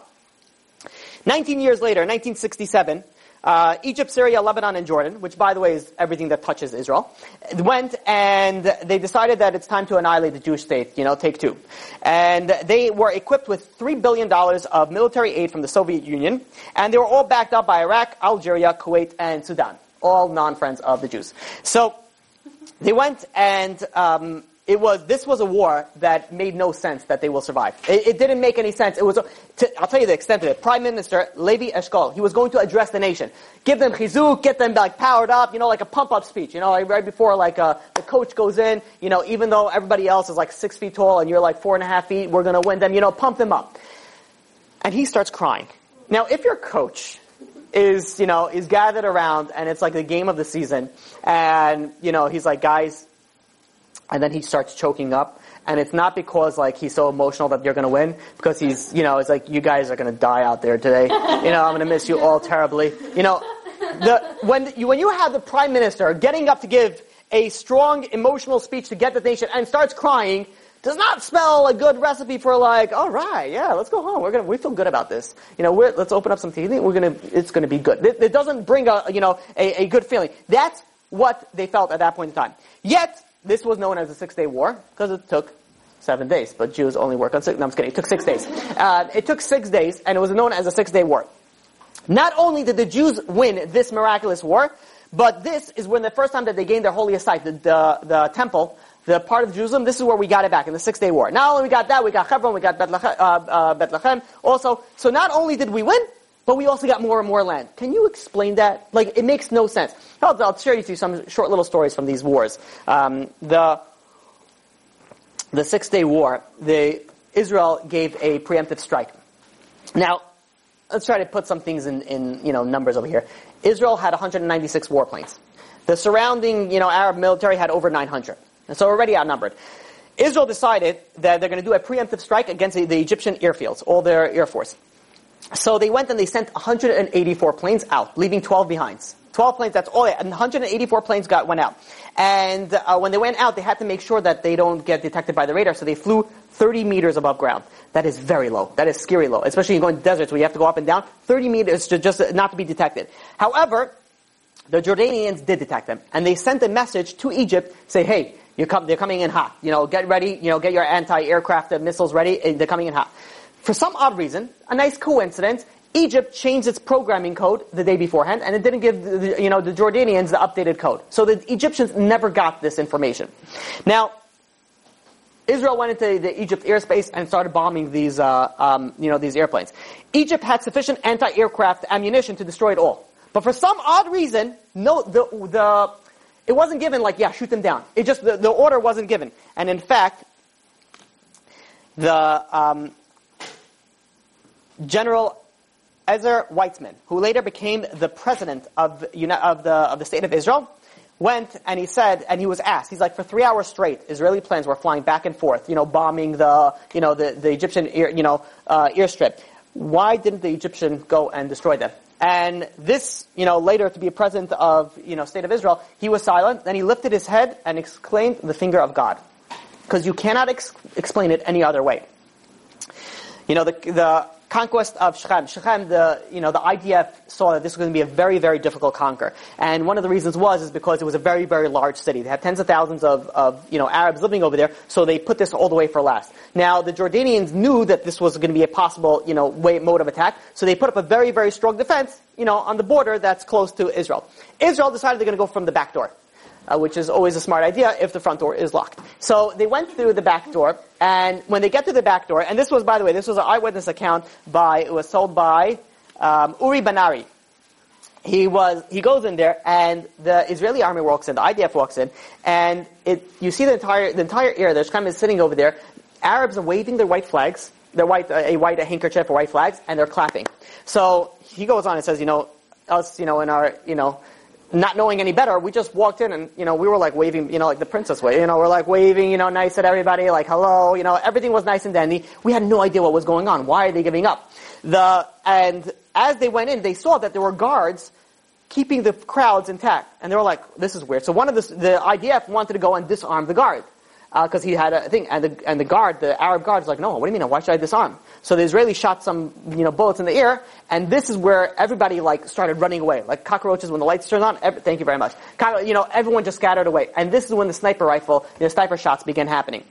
19 years later, 1967, uh, Egypt, Syria, Lebanon, and Jordan, which by the way is everything that touches Israel, went and they decided that it's time to annihilate the Jewish state, you know, take two. And they were equipped with $3 billion of military aid from the Soviet Union, and they were all backed up by Iraq, Algeria, Kuwait, and Sudan. All non-friends of the Jews. So, they went and um, it was this was a war that made no sense that they will survive. It, it didn't make any sense. It was. To, I'll tell you the extent of it. Prime Minister Levi Eshkol, he was going to address the nation, give them chizuk, get them like powered up, you know, like a pump up speech. You know, right before like uh, the coach goes in. You know, even though everybody else is like six feet tall and you're like four and a half feet, we're going to win them. You know, pump them up. And he starts crying. Now, if your coach is, you know, is gathered around and it's like the game of the season and, you know, he's like, guys, and then he starts choking up. And it's not because like he's so emotional that you're going to win, because he's, you know, it's like you guys are going to die out there today. <laughs> You know, I'm going to miss you all terribly. You know, the when you when you have the prime minister getting up to give a strong emotional speech to get the nation and starts crying, does not spell a good recipe for like, all right, yeah, let's go home. We're gonna, we feel good about this. You know, let's open up some tea. We're gonna, it's gonna be good. It, it doesn't bring a, you know, a, a, good feeling. That's what they felt at that point in time. Yet, this was known as the Six Day War because it took seven days, but Jews only work on six. No, I'm kidding. It took six days. Uh, it took six days, and it was known as the Six Day War. Not only did the Jews win this miraculous war, but this is when the first time that they gained their holiest site, the, the, the temple, the part of Jerusalem, this is where we got it back in the Six Day War. Not only we got that, we got Hebron, we got Bethlehem, uh, uh, Bethlehem also. So not only did we win, but we also got more and more land. Can you explain that? Like, it makes no sense. I'll, I'll share you through some short little stories from these wars. Um, the the Six Day War, the Israel gave a preemptive strike. Now, let's try to put some things in, in you know numbers over here. Israel had 196 warplanes. The surrounding you know Arab military had over 900, and so already outnumbered. Israel decided that they're going to do a preemptive strike against the, the Egyptian airfields, all their air force. So they went and they sent 184 planes out, leaving 12 behind. 12 planes, that's all. And 184 planes got went out. And uh, when they went out, they had to make sure that they don't get detected by the radar. So they flew 30 meters above ground. That is very low. That is scary low, especially you going to deserts where you have to go up and down. 30 meters to just not to be detected. However, the Jordanians did detect them, and they sent a message to Egypt, say, "Hey, come, they're coming in hot. You know, get ready. You know, get your anti-aircraft missiles ready. They're coming in hot." For some odd reason, a nice coincidence, Egypt changed its programming code the day beforehand, and it didn't give the, you know the Jordanians the updated code. So the Egyptians never got this information. Now, Israel went into the Egypt airspace and started bombing these uh, um, you know these airplanes. Egypt had sufficient anti-aircraft ammunition to destroy it all, but for some odd reason, no the the it wasn't given like yeah shoot them down. It just the, the order wasn't given, and in fact, the um, General Ezer Weizman, who later became the president of, of, the, of the state of Israel, went and he said, and he was asked, he's like, for three hours straight, Israeli planes were flying back and forth, you know, bombing the, you know, the, the Egyptian, ear, you know, uh, airstrip. Why didn't the Egyptian go and destroy them? And this, you know, later to be a president of, you know, state of Israel, he was silent. Then he lifted his head and exclaimed, "The finger of God," because you cannot ex- explain it any other way. You know, the the conquest of Shechem. Shechem, the, you know, the IDF saw that this was going to be a very, very difficult conquer. And one of the reasons was, is because it was a very, very large city. They had tens of thousands of, of, you know, Arabs living over there, so they put this all the way for last. Now, the Jordanians knew that this was going to be a possible, you know, way, mode of attack, so they put up a very, very strong defense, you know, on the border that's close to Israel. Israel decided they're going to go from the back door uh, which is always a smart idea if the front door is locked. So they went through the back door, and when they get to the back door, and this was, by the way, this was an eyewitness account by, it was sold by um, Uri Ben-Ari. He was, he goes in there, and the Israeli army walks in, the IDF walks in, and it, you see the entire, the entire area, there's kind of sitting over there, Arabs are waving their white flags, their white, a white a handkerchief or white flags, and they're clapping. So he goes on and says, you know, us, you know, in our, you know, not knowing any better, we just walked in and, you know, we were like waving, you know, like the princess way. You know, we're like waving, you know, nice at everybody, like hello, you know, everything was nice and dandy. We had no idea what was going on. Why are they giving up? The, and as they went in, they saw that there were guards keeping the crowds intact. And they were like, this is weird. So one of the, the IDF wanted to go and disarm the guard. Because uh, he had a thing, and the, and the guard, the Arab guard, is like, no, what do you mean? Why should I disarm? So the Israeli shot some, you know, bullets in the air, and this is where everybody like started running away, like cockroaches when the lights turn on. Every, thank you very much. You know, everyone just scattered away, and this is when the sniper rifle, the sniper shots began happening.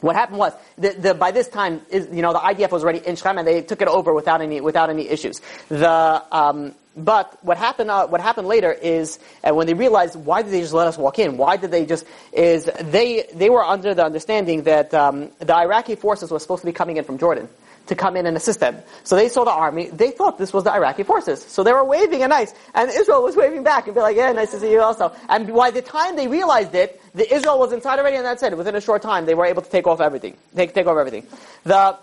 What happened was, the, the, by this time, is, you know, the IDF was already in Shechem and they took it over without any, without any issues. The, um, but what happened, uh, what happened later is, uh, when they realized, why did they just let us walk in? Why did they just, is they, they were under the understanding that, um, the Iraqi forces were supposed to be coming in from Jordan to come in and assist them. So they saw the army. They thought this was the Iraqi forces. So they were waving and nice. And Israel was waving back and be like, yeah, nice to see you also. And by the time they realized it, the Israel was inside already and that's it. Within a short time, they were able to take off everything. Take, take over everything. The,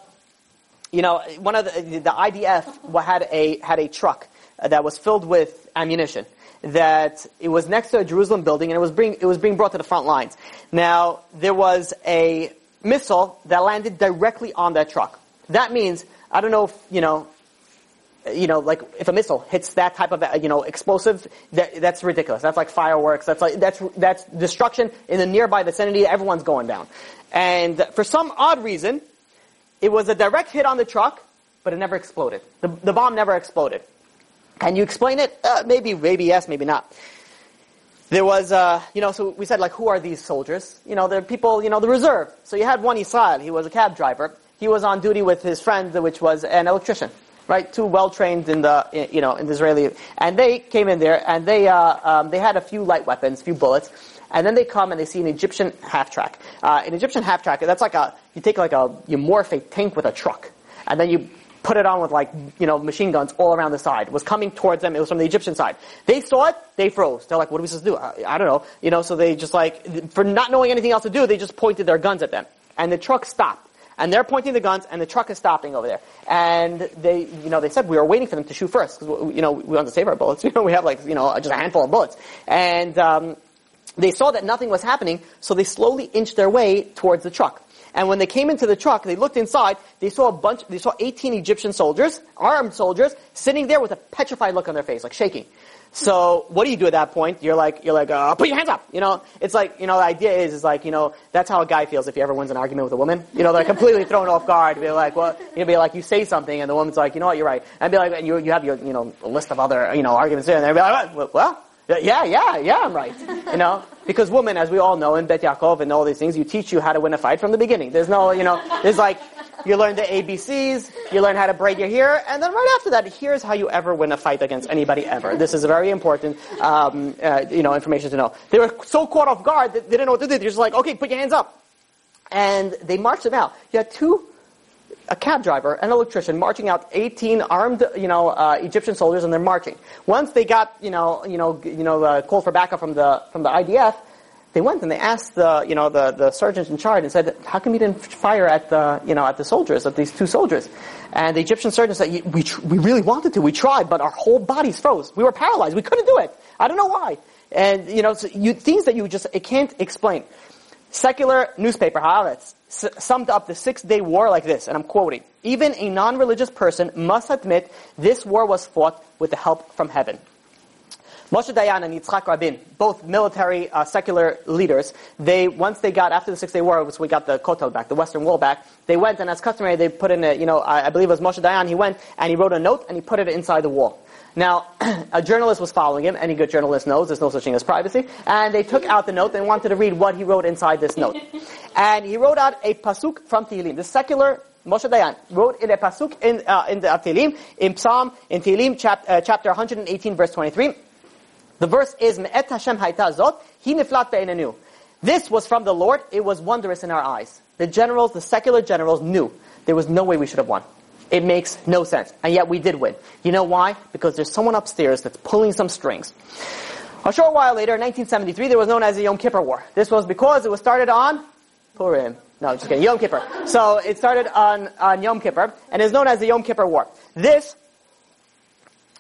you know, one of the, the IDF had a, had a truck that was filled with ammunition that it was next to a Jerusalem building and it was being, it was being brought to the front lines. Now, there was a missile that landed directly on that truck. That means, I don't know if, you know, you know, like if a missile hits that type of, you know, explosive, that, that's ridiculous. That's like fireworks. That's like, that's, that's destruction in the nearby vicinity. Everyone's going down. And for some odd reason, it was a direct hit on the truck, but it never exploded. The, the bomb never exploded. Can you explain it? Uh, maybe, maybe yes, maybe not. There was, uh, you know, so we said like, who are these soldiers? You know, they're people, you know, the reserve. So you had one Israel. He was a cab driver he was on duty with his friend, which was an electrician, right? Two well trained in the, you know, in the Israeli, and they came in there and they, uh, um, they had a few light weapons, a few bullets, and then they come and they see an Egyptian half track. Uh, an Egyptian half track, that's like a, you take like a, you morph a tank with a truck, and then you put it on with like, you know, machine guns all around the side. It was coming towards them. It was from the Egyptian side. They saw it. They froze. They're like, what are we supposed to do? I, I don't know. You know, so they just like, for not knowing anything else to do, they just pointed their guns at them. And the truck stopped and they're pointing the guns, and the truck is stopping over there. And they, you know, they said we were waiting for them to shoot first because you know we want to save our bullets. <laughs> You know, we have like you know just a handful of bullets, and um, they saw that nothing was happening, so they slowly inched their way towards the truck. And when they came into the truck, they looked inside. They saw a bunch. They saw 18 Egyptian soldiers, armed soldiers, sitting there with a petrified look on their face, like shaking. So what do you do at that point? You're like, you're like, uh, put your hands up. You know, it's like, you know, the idea is, is like, you know, that's how a guy feels if he ever wins an argument with a woman. You know, they're completely <laughs> thrown off guard. Be like, well, you know, be like, you say something, and the woman's like, you know what, you're right. And be like, and you, you have your, you know, a list of other, you know, arguments there, and they'll be like, well, well yeah, yeah, yeah, I'm right. You know, because women, as we all know, in Bet Yaakov and all these things, you teach you how to win a fight from the beginning. There's no, you know, there's like, you learn the ABCs, you learn how to braid your hair, and then right after that, here's how you ever win a fight against anybody ever. This is very important, um, uh, you know, information to know. They were so caught off guard that they didn't know what to do. They're just like, okay, put your hands up. And they marched them out. You had two a cab driver, an electrician, marching out 18 armed, you know, uh, Egyptian soldiers, and they're marching. Once they got, you know, you know, you know, uh, called for backup from the from the IDF, they went and they asked the, you know, the, the sergeant in charge and said, how come you didn't fire at the, you know, at the soldiers, at these two soldiers? And the Egyptian surgeon said, we, we really wanted to, we tried, but our whole bodies froze. We were paralyzed. We couldn't do it. I don't know why. And, you know, so you, things that you just, it can't explain. Secular newspaper, Haaretz, summed up the Six Day War like this, and I'm quoting, even a non-religious person must admit this war was fought with the help from heaven. Moshe Dayan and Yitzhak Rabin, both military, uh, secular leaders, they, once they got, after the Six Day War, we got the Kotel back, the Western Wall back, they went and as customary, they put in a, you know, I, I believe it was Moshe Dayan, he went and he wrote a note and he put it inside the wall. Now, <clears throat> a journalist was following him. Any good journalist knows there's no such thing as privacy. And they took out the note and wanted to read what he wrote inside this note. <laughs> And he wrote out a pasuk from Tehillim. The secular Moshe Dayan wrote in a pasuk in, uh, in the Tehillim, in Psalm, in Tehillim chap, uh, chapter 118 verse 23. The verse is, Me'et Hashem hayta zot, hi niflat be'enenu. This was from the Lord, it was wondrous in our eyes. The generals, the secular generals knew there was no way we should have won. It makes no sense. And yet we did win. You know why? Because there's someone upstairs that's pulling some strings. A short while later, in 1973, there was known as the Yom Kippur War. This was because it was started on Purim. No, just kidding. Yom Kippur. So it started on, on Yom Kippur, and is known as the Yom Kippur War. This,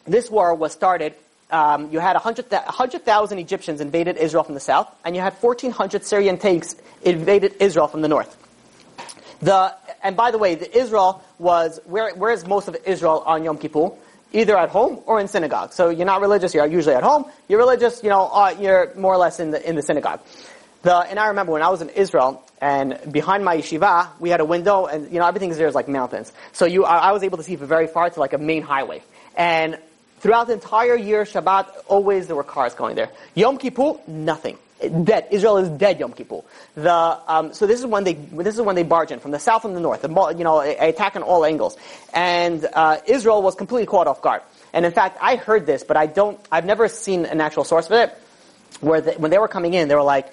this war was started um, you had 100,000 Egyptians invaded Israel from the south, and you had 1,400 Syrian tanks invaded Israel from the north. The, and by the way, the Israel was, where, where is most of Israel on Yom Kippur? Either at home or in synagogue. So you're not religious, you're usually at home. You're religious, you know, uh, you're more or less in the, in the synagogue. The, and I remember when I was in Israel, and behind my yeshiva, we had a window, and you know, everything there is like mountains. So you, I, I was able to see very far to like a main highway. And Throughout the entire year, Shabbat, always there were cars going there. Yom Kippur, nothing. Dead. Israel is dead. Yom Kippur. The um, so this is when they this is when they barge in from the south and the north. The, you know, attack on all angles, and uh, Israel was completely caught off guard. And in fact, I heard this, but I don't. I've never seen an actual source of it. Where the, when they were coming in, they were like,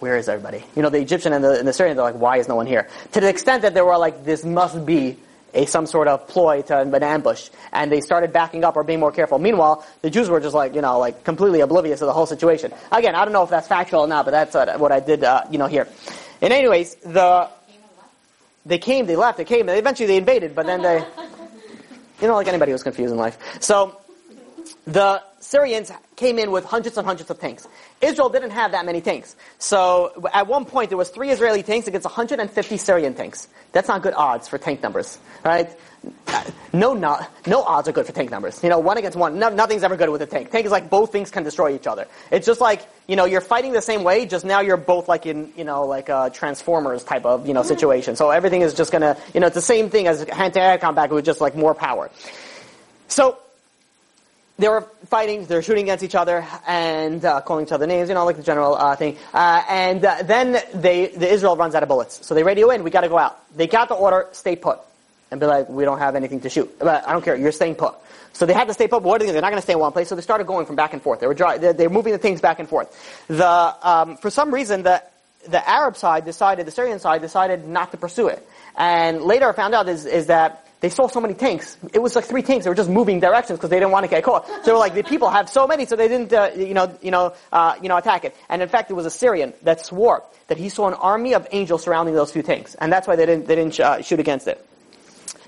"Where is everybody?" You know, the Egyptian and the, and the Syrian. They're like, "Why is no one here?" To the extent that they were like, "This must be." A some sort of ploy to an ambush, and they started backing up or being more careful. Meanwhile, the Jews were just like you know like completely oblivious of the whole situation. Again, I don't know if that's factual or not, but that's uh, what I did uh, you know here. And anyways, the they came, they left, they came, and eventually they invaded, but then they <laughs> you know like anybody who's confused in life. So the Syrians came in with hundreds and hundreds of tanks. Israel didn't have that many tanks. So at one point there was three Israeli tanks against 150 Syrian tanks. That's not good odds for tank numbers, right? No, no, no odds are good for tank numbers. You know, one against one, no, nothing's ever good with a tank. Tank is like both things can destroy each other. It's just like, you know, you're fighting the same way, just now you're both like in, you know, like a Transformers type of, you know, situation. So everything is just gonna, you know, it's the same thing as hand-to-hand combat with just like more power. So, they were fighting, they were shooting against each other and uh, calling each other names, you know, like the general uh, thing. Uh, and uh, then they, the Israel runs out of bullets. So they radio in, we gotta go out. They got the order, stay put. And be like, we don't have anything to shoot. But I don't care, you're staying put. So they had to stay put, what are they doing? They're not going to stay in one place, so they started going from back and forth. They were dry, they're, they're moving the things back and forth. The, um, for some reason, the, the Arab side decided, the Syrian side decided not to pursue it. And later I found out is, is that they saw so many tanks. It was like three tanks. They were just moving directions because they didn't want to get caught. So they were like the people have so many, so they didn't, uh, you know, you know, uh, you know, attack it. And in fact, it was a Syrian that swore that he saw an army of angels surrounding those two tanks, and that's why they didn't, they didn't uh, shoot against it.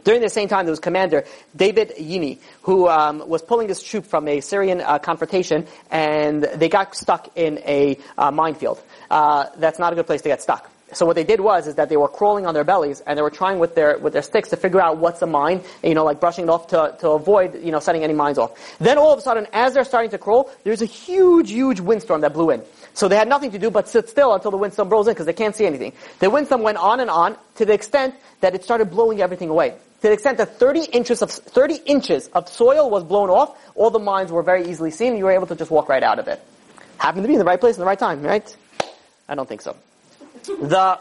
During the same time, there was Commander David Yini, who um, was pulling his troop from a Syrian uh, confrontation, and they got stuck in a uh, minefield. Uh, that's not a good place to get stuck. So what they did was is that they were crawling on their bellies and they were trying with their with their sticks to figure out what's a mine, you know, like brushing it off to, to avoid, you know, setting any mines off. Then all of a sudden, as they're starting to crawl, there's a huge, huge windstorm that blew in. So they had nothing to do but sit still until the windstorm blows in because they can't see anything. The windstorm went on and on to the extent that it started blowing everything away. To the extent that 30 inches of 30 inches of soil was blown off, all the mines were very easily seen. You were able to just walk right out of it. Happened to be in the right place in the right time, right? I don't think so. The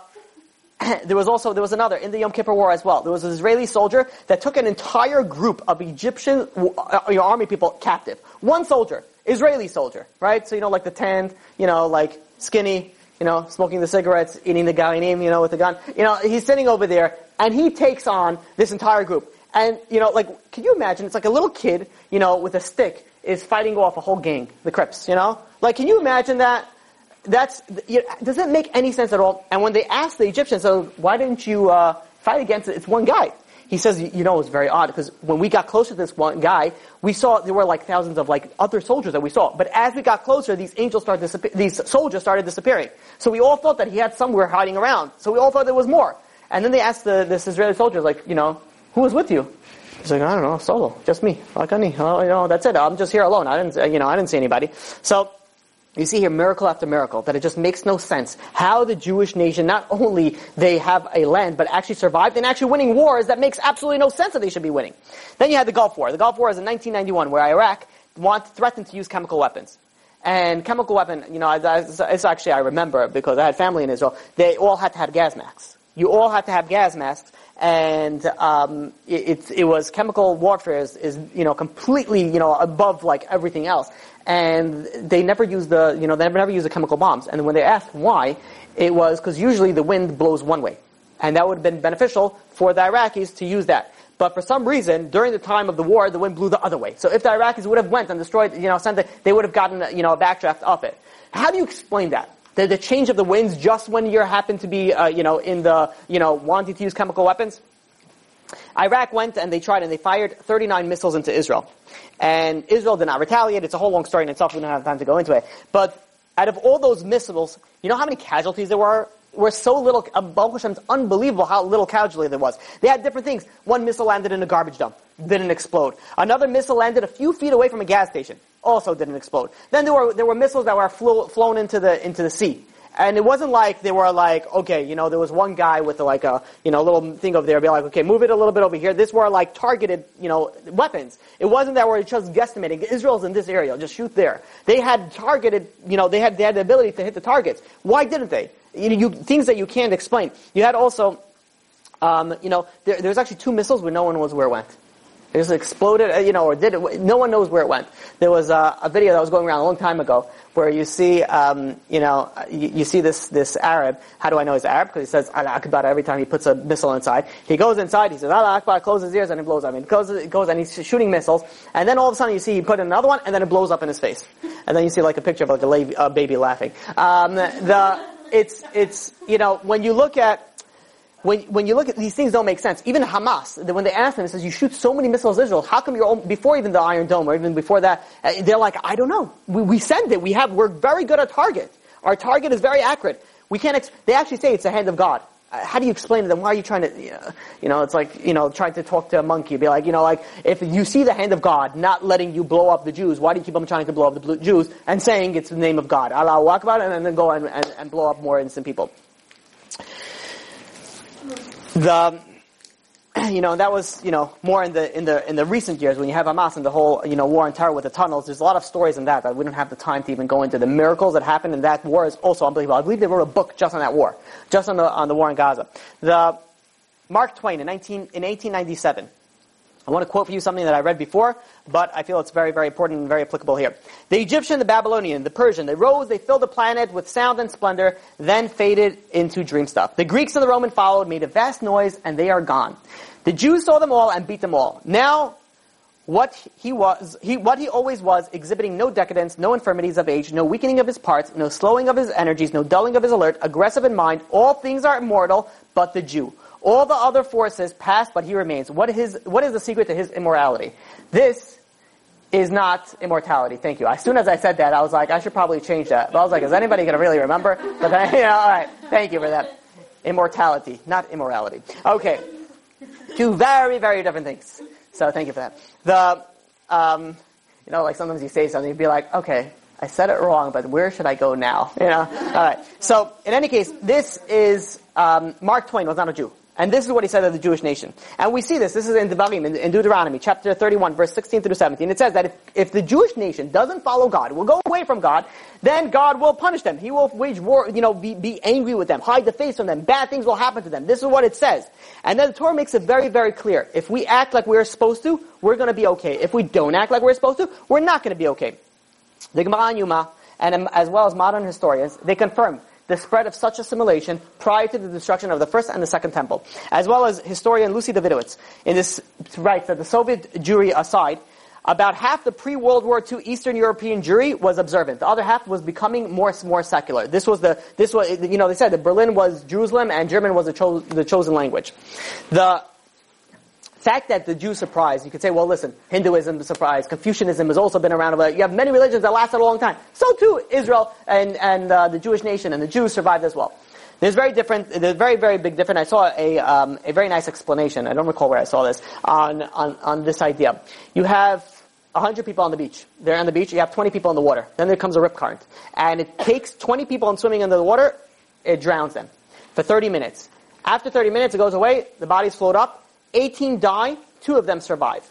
<clears throat> there was also there was another in the Yom Kippur War as well. There was an Israeli soldier that took an entire group of Egyptian uh, army people captive. One soldier, Israeli soldier, right? So you know, like the tanned, you know, like skinny, you know, smoking the cigarettes, eating the garinim, you know, with the gun. You know, he's sitting over there, and he takes on this entire group. And you know, like, can you imagine? It's like a little kid, you know, with a stick is fighting off a whole gang, the Crips. You know, like, can you imagine that? That's you know, does that make any sense at all? And when they asked the Egyptians, so why didn't you uh, fight against it? It's one guy. He says, you know, it's very odd because when we got closer to this one guy, we saw there were like thousands of like other soldiers that we saw. But as we got closer, these angels started these soldiers started disappearing. So we all thought that he had somewhere hiding around. So we all thought there was more. And then they asked the, this Israeli soldier, like, you know, who was with you? He's like, I don't know, solo, just me. Like, honey, oh, you know, that's it. I'm just here alone. I didn't, you know, I didn't see anybody. So, you see here miracle after miracle that it just makes no sense how the Jewish nation not only they have a land but actually survived and actually winning wars that makes absolutely no sense that they should be winning. Then you had the Gulf War. The Gulf War is in 1991 where Iraq want threatened to use chemical weapons. And chemical weapon, you know, it's actually I remember because I had family in Israel. They all had to have gas masks. You all had to have gas masks, and um, it, it, was chemical warfare is, is you know completely you know above like everything else and they never use the, you know, they never, use the chemical bombs. And when they asked why, it was because usually the wind blows one way. And that would have been beneficial for the Iraqis to use that. But for some reason, during the time of the war, the wind blew the other way. So if the Iraqis would have went and destroyed, you know, something, they would have gotten, you know, a backdraft of it. How do you explain that? The, the change of the winds just when you happen to be, uh, you know, in the, you know, wanting to use chemical weapons? Iraq went and they tried and they fired 39 missiles into Israel. And Israel did not retaliate. It's a whole long story in itself. We don't have time to go into it. But out of all those missiles, you know how many casualties there were? Were so little, Baruch Hashem's unbelievable how little casualty there was. They had different things. One missile landed in a garbage dump, didn't explode. Another missile landed a few feet away from a gas station, also didn't explode. Then there were, there were missiles that were flown into the, into the sea. And it wasn't like they were like, okay, you know, there was one guy with like a, you know, little thing over there, be like, okay, move it a little bit over here. This were like targeted, you know, weapons. It wasn't that we're just guesstimating. Israel's in this area, just shoot there. They had targeted, you know, they had, they had the ability to hit the targets. Why didn't they? You know, you, things that you can't explain. You had also, um, you know, there, there was actually two missiles where no one knows where it went. It just exploded, uh, you know, or did it, no one knows where it went. There was a, a video that was going around a long time ago where you see, um, you know, you, you, see this, this Arab. How do I know he's Arab? Because he says Allah Akbar every time he puts a missile inside. He goes inside, he says Allah Akbar, closes his ears, and it blows up. I goes, goes and he's shooting missiles, and then all of a sudden you see he put in another one, and then it blows up in his face. And then you see like a picture of like a, la- a baby laughing. Um, the, it's, it's, you know, when you look at, when, when you look at these things don't make sense. Even Hamas, when they ask them, it says, you shoot so many missiles Israel, how come you're, before even the Iron Dome, or even before that, uh, they're like, I don't know. We, we send it. We have, we're very good at target. Our target is very accurate. We can't, ex- they actually say it's the hand of God. Uh, how do you explain to them? Why are you trying to, you know, it's like, you know, trying to talk to a monkey. Be like, you know, like, if you see the hand of God not letting you blow up the Jews, why do you keep on trying to blow up the Jews and saying it's the name of God? Allah Akbar, and then go and, and, and blow up more innocent people Um, the <clears throat> you know that was you know more in the in the in the recent years when you have Hamas and the whole you know war on terror with the tunnels. There's a lot of stories in that that we don't have the time to even go into. The miracles that happened in that war is also unbelievable. I believe they wrote a book just on that war, just on the on the war in Gaza. The Mark Twain in 19 in 1897 I want to quote for you something that I read before, but I feel it's very, very important and very applicable here. The Egyptian, the Babylonian, the Persian, they rose, they filled the planet with sound and splendor, then faded into dream stuff. The Greeks and the Roman followed, made a vast noise, and they are gone. The Jews saw them all and beat them all. Now, what he was, he, what he always was, exhibiting no decadence, no infirmities of age, no weakening of his parts, no slowing of his energies, no dulling of his alert, aggressive in mind, all things are immortal, but the Jew. All the other forces pass, but he remains. What is, what is the secret to his immorality? This is not immortality. Thank you. As soon as I said that, I was like, I should probably change that. But I was like, is anybody going to really remember? <laughs> But <laughs> then, all right. Thank you for that. Immortality, not immorality. Okay. Two very, very different things. So thank you for that. The, um, you know, like sometimes you say something, you'd be like, okay, I said it wrong, but where should I go now? <laughs> You know? All right. So, in any case, this is, um, Mark Twain was not a Jew. And this is what he said of the Jewish nation. And we see this, this is in Devarim, in, in Deuteronomy, chapter 31, verse 16 through 17. It says that if, if the Jewish nation doesn't follow God, will go away from God, then God will punish them. He will wage war, you know, be, be angry with them, hide the face from them. Bad things will happen to them. This is what it says. And then the Torah makes it very, very clear. If we act like we're supposed to, we're to be okay. If we don't act like we're supposed to, we're not to be okay. The Gemara and Yoma, and um, as well as modern historians, they confirm the spread of such assimilation prior to the destruction of the first and the second temple. As well as historian Lucy Dawidowicz in this writes that the Soviet Jewry aside, about half the pre-World War II Eastern European Jewry was observant. The other half was becoming more more secular. This was the this was you know they said that Berlin was Jerusalem and German was the, cho- the chosen language. The fact that the Jews surprised, you could say, well, listen, Hinduism is surprised, Confucianism has also been around, but you have many religions that lasted a long time. So too, Israel and, and uh, the Jewish nation and the Jews survived as well. There's very different. There's very very big difference. I saw a um, a very nice explanation. I don't recall where I saw this on on, on this idea. You have 100 people on the beach. They're on the beach. You have 20 people in the water. Then there comes a rip current, and it takes 20 people in swimming under the water. It drowns them for 30 minutes. After 30 minutes, it goes away. The bodies float up. 18 die. Two of them survive.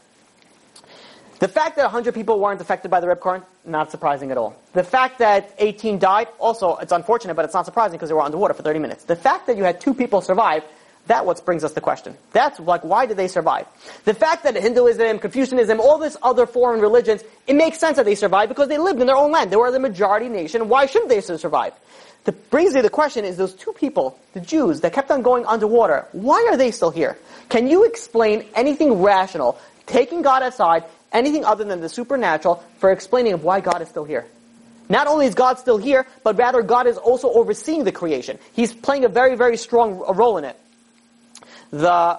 The fact that 100 people weren't affected by the rip current, not surprising at all. The fact that 18 died, also, it's unfortunate, but it's not surprising because they were underwater for 30 minutes. The fact that you had two people survive, that what brings us the question. That's like, why did they survive? The fact that Hinduism, Confucianism, all this other foreign religions, it makes sense that they survived because they lived in their own land. They were the majority nation. Why shouldn't they survive? The brings me the question is those two people, the Jews, that kept on going underwater, why are they still here? Can you explain anything rational, taking God aside, anything other than the supernatural for explaining why God is still here. Not only is God still here, but rather God is also overseeing the creation. He's playing a very, very strong role in it. The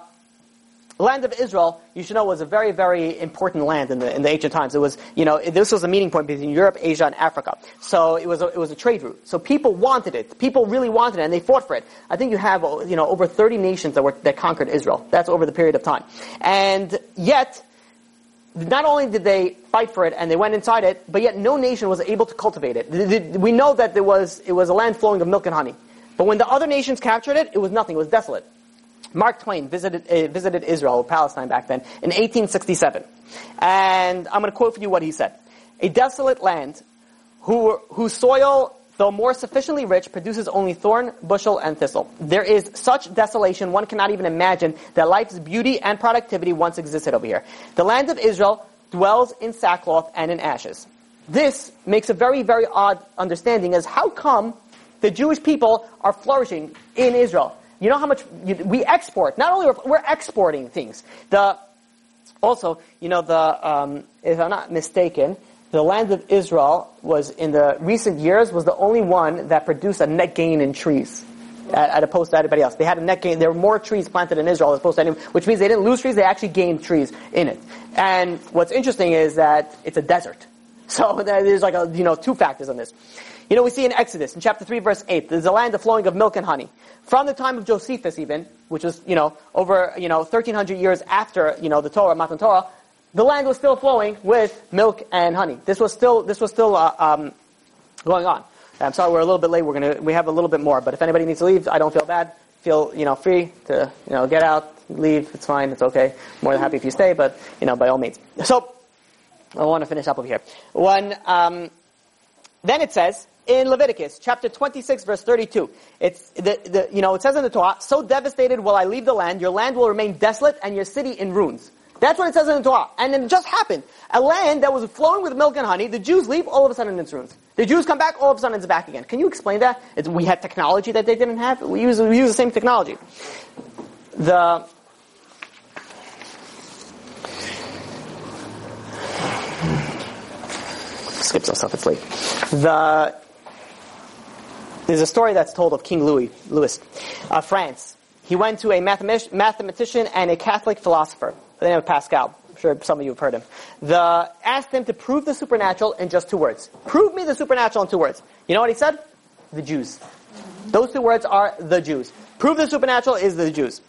land of Israel, you should know, was a very, very important land in the, in the ancient times. It was, you know, this was a meeting point between Europe, Asia, and Africa. So it was a, it was a trade route. So people wanted it. People really wanted it, and they fought for it. I think you have, you know, over 30 nations that were, that conquered Israel. That's over the period of time. And yet, not only did they fight for it and they went inside it, but yet no nation was able to cultivate it. We know that there was, it was a land flowing of milk and honey. But when the other nations captured it, it was nothing, it was desolate. Mark Twain visited, uh, visited Israel, or Palestine back then, in 1867. And I'm going to quote for you what he said. A desolate land who, whose soil though more sufficiently rich, produces only thorn, bushel, and thistle. There is such desolation one cannot even imagine that life's beauty and productivity once existed over here. The land of Israel dwells in sackcloth and in ashes. This makes a very, very odd understanding as how come the Jewish people are flourishing in Israel? You know how much we export. Not only we're exporting things. The also, you know, the um, if I'm not mistaken, the land of Israel was in the recent years was the only one that produced a net gain in trees. At, opposed to anybody else. They had a net gain. There were more trees planted in Israel as opposed to anyone, which means they didn't lose trees, they actually gained trees in it. And what's interesting is that it's a desert. <laughs> So there's like a, you know, two factors on this. You know, we see in Exodus, in chapter 3, verse 8, there's a land of flowing of milk and honey. From the time of Josephus even, which was, you know, over, you know, 1300 years after, you know, the Torah, Matan Torah, the land was still flowing with milk and honey. This was still this was still uh, um, going on. I'm sorry we're a little bit late. We're gonna we have a little bit more, but if anybody needs to leave, I don't feel bad. Feel you know free to you know get out, leave. It's fine. It's okay. More than happy if you stay, but you know by all means. So I want to finish up over here. When um, then it says in Leviticus chapter 26 verse 32. It's the, the you know it says in the Torah, so devastated will I leave the land, your land will remain desolate and your city in ruins. That's what it says in the Torah. And it just happened. A land that was flowing with milk and honey, the Jews leave, all of a sudden it's ruins. The Jews come back, all of a sudden it's back again. Can you explain that? It's, we had technology that they didn't have. We use, we use the same technology. The, skip some stuff, it's late. The, there's a story that's told of King Louis, Louis of France. He went to a mathematician and a Catholic philosopher the name of Pascal. I'm sure some of you have heard him. The, asked him to prove the supernatural in just two words. Prove me the supernatural in two words. You know what he said? The Jews. Those two words are the Jews. Prove the supernatural is the Jews.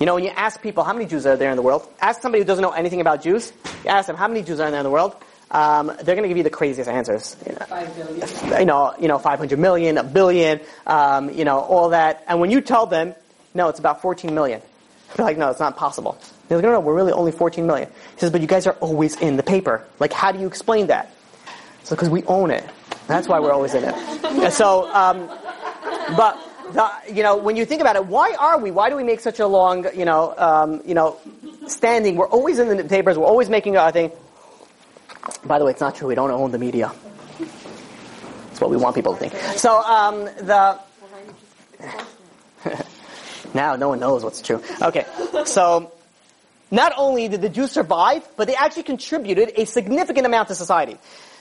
You know, when you ask people how many Jews are there in the world, ask somebody who doesn't know anything about Jews, you ask them how many Jews are there in the world, um, they're going to give you the craziest answers. You know, Five billion. You know, you know, 500 million, a billion, um, you know, all that. And when you tell them, no, it's about 14 million, they're like, no, it's not possible. They're like, no, no, we're really only 14 million. He says, but you guys are always in the paper. Like, how do you explain that? So, because we own it. That's why we're always in it. And so, um, but, the, you know, when you think about it, why are we? Why do we make such a long, you know, um, you know, standing? We're always in the papers. We're always making a thing. By the way, it's not true. We don't own the media. It's what we want people to think. So, um, the. <laughs> now no one knows what's true. Okay, so not only did the Jews survive, but they actually contributed a significant amount to society.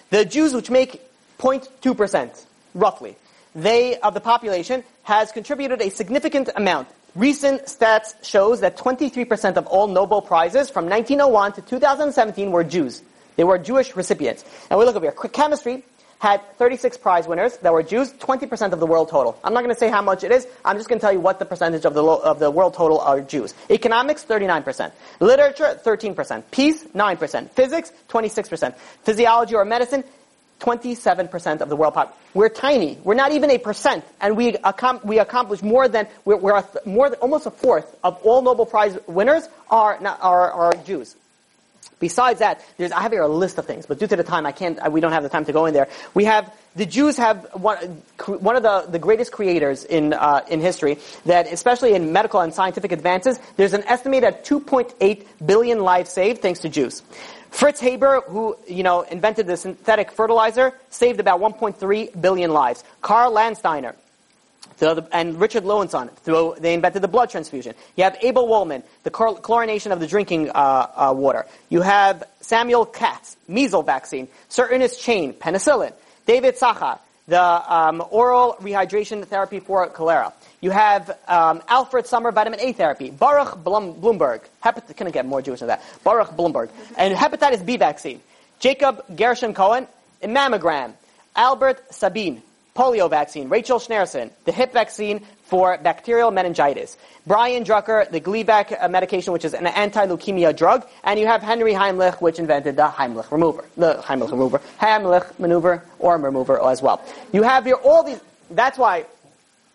The Jews, which make 0.2%, roughly, they, of the population, has contributed a significant amount. Recent stats shows that 23% of all Nobel Prizes from 1901 to 2017 were Jews. They were Jewish recipients. And we look over here. Chemistry, had 36 prize winners that were Jews, 20% of the world total. I'm not going to say how much it is. I'm just going to tell you what the percentage of the, lo- of the world total are Jews. Economics, 39%. Literature, 13%. Peace, 9%. Physics, 26%. Physiology or medicine, 27% of the world population. We're tiny. We're not even a percent, and we accom- we accomplish more than we're, we're th- more than almost a fourth of all Nobel Prize winners are not, are, are Jews. Besides that, there's, I have here a list of things, but due to the time, I can't, I, we don't have the time to go in there. We have, the Jews have one, one of the, the greatest creators in, uh, in history, that especially in medical and scientific advances, there's an estimated 2.8 billion lives saved thanks to Jews. Fritz Haber, who, you know, invented the synthetic fertilizer, saved about 1.3 billion lives. Karl Landsteiner, the, and Richard Lewisohn, through, they invented the blood transfusion. You have Abel Wolman, the chlorination of the drinking uh, uh, water. You have Samuel Katz, measles vaccine. Sir Ernest Chain, penicillin. David Sachar, the um, oral rehydration therapy for cholera. You have um, Alfred Sommer vitamin A therapy. Baruch Blum, Blumberg. Hepat- can I get more Jewish than that? Baruch Blumberg. And hepatitis B vaccine. Jacob Gershon Cohen, mammogram. Albert Sabin, polio vaccine. Rachel Schneerson, the Hib vaccine for bacterial meningitis. Brian Druker, the Gleevec uh, medication, which is an anti-leukemia drug. And you have Henry Heimlich, which invented the Heimlich remover. The Heimlich remover. Heimlich maneuver or remover as well. You have here all these, that's why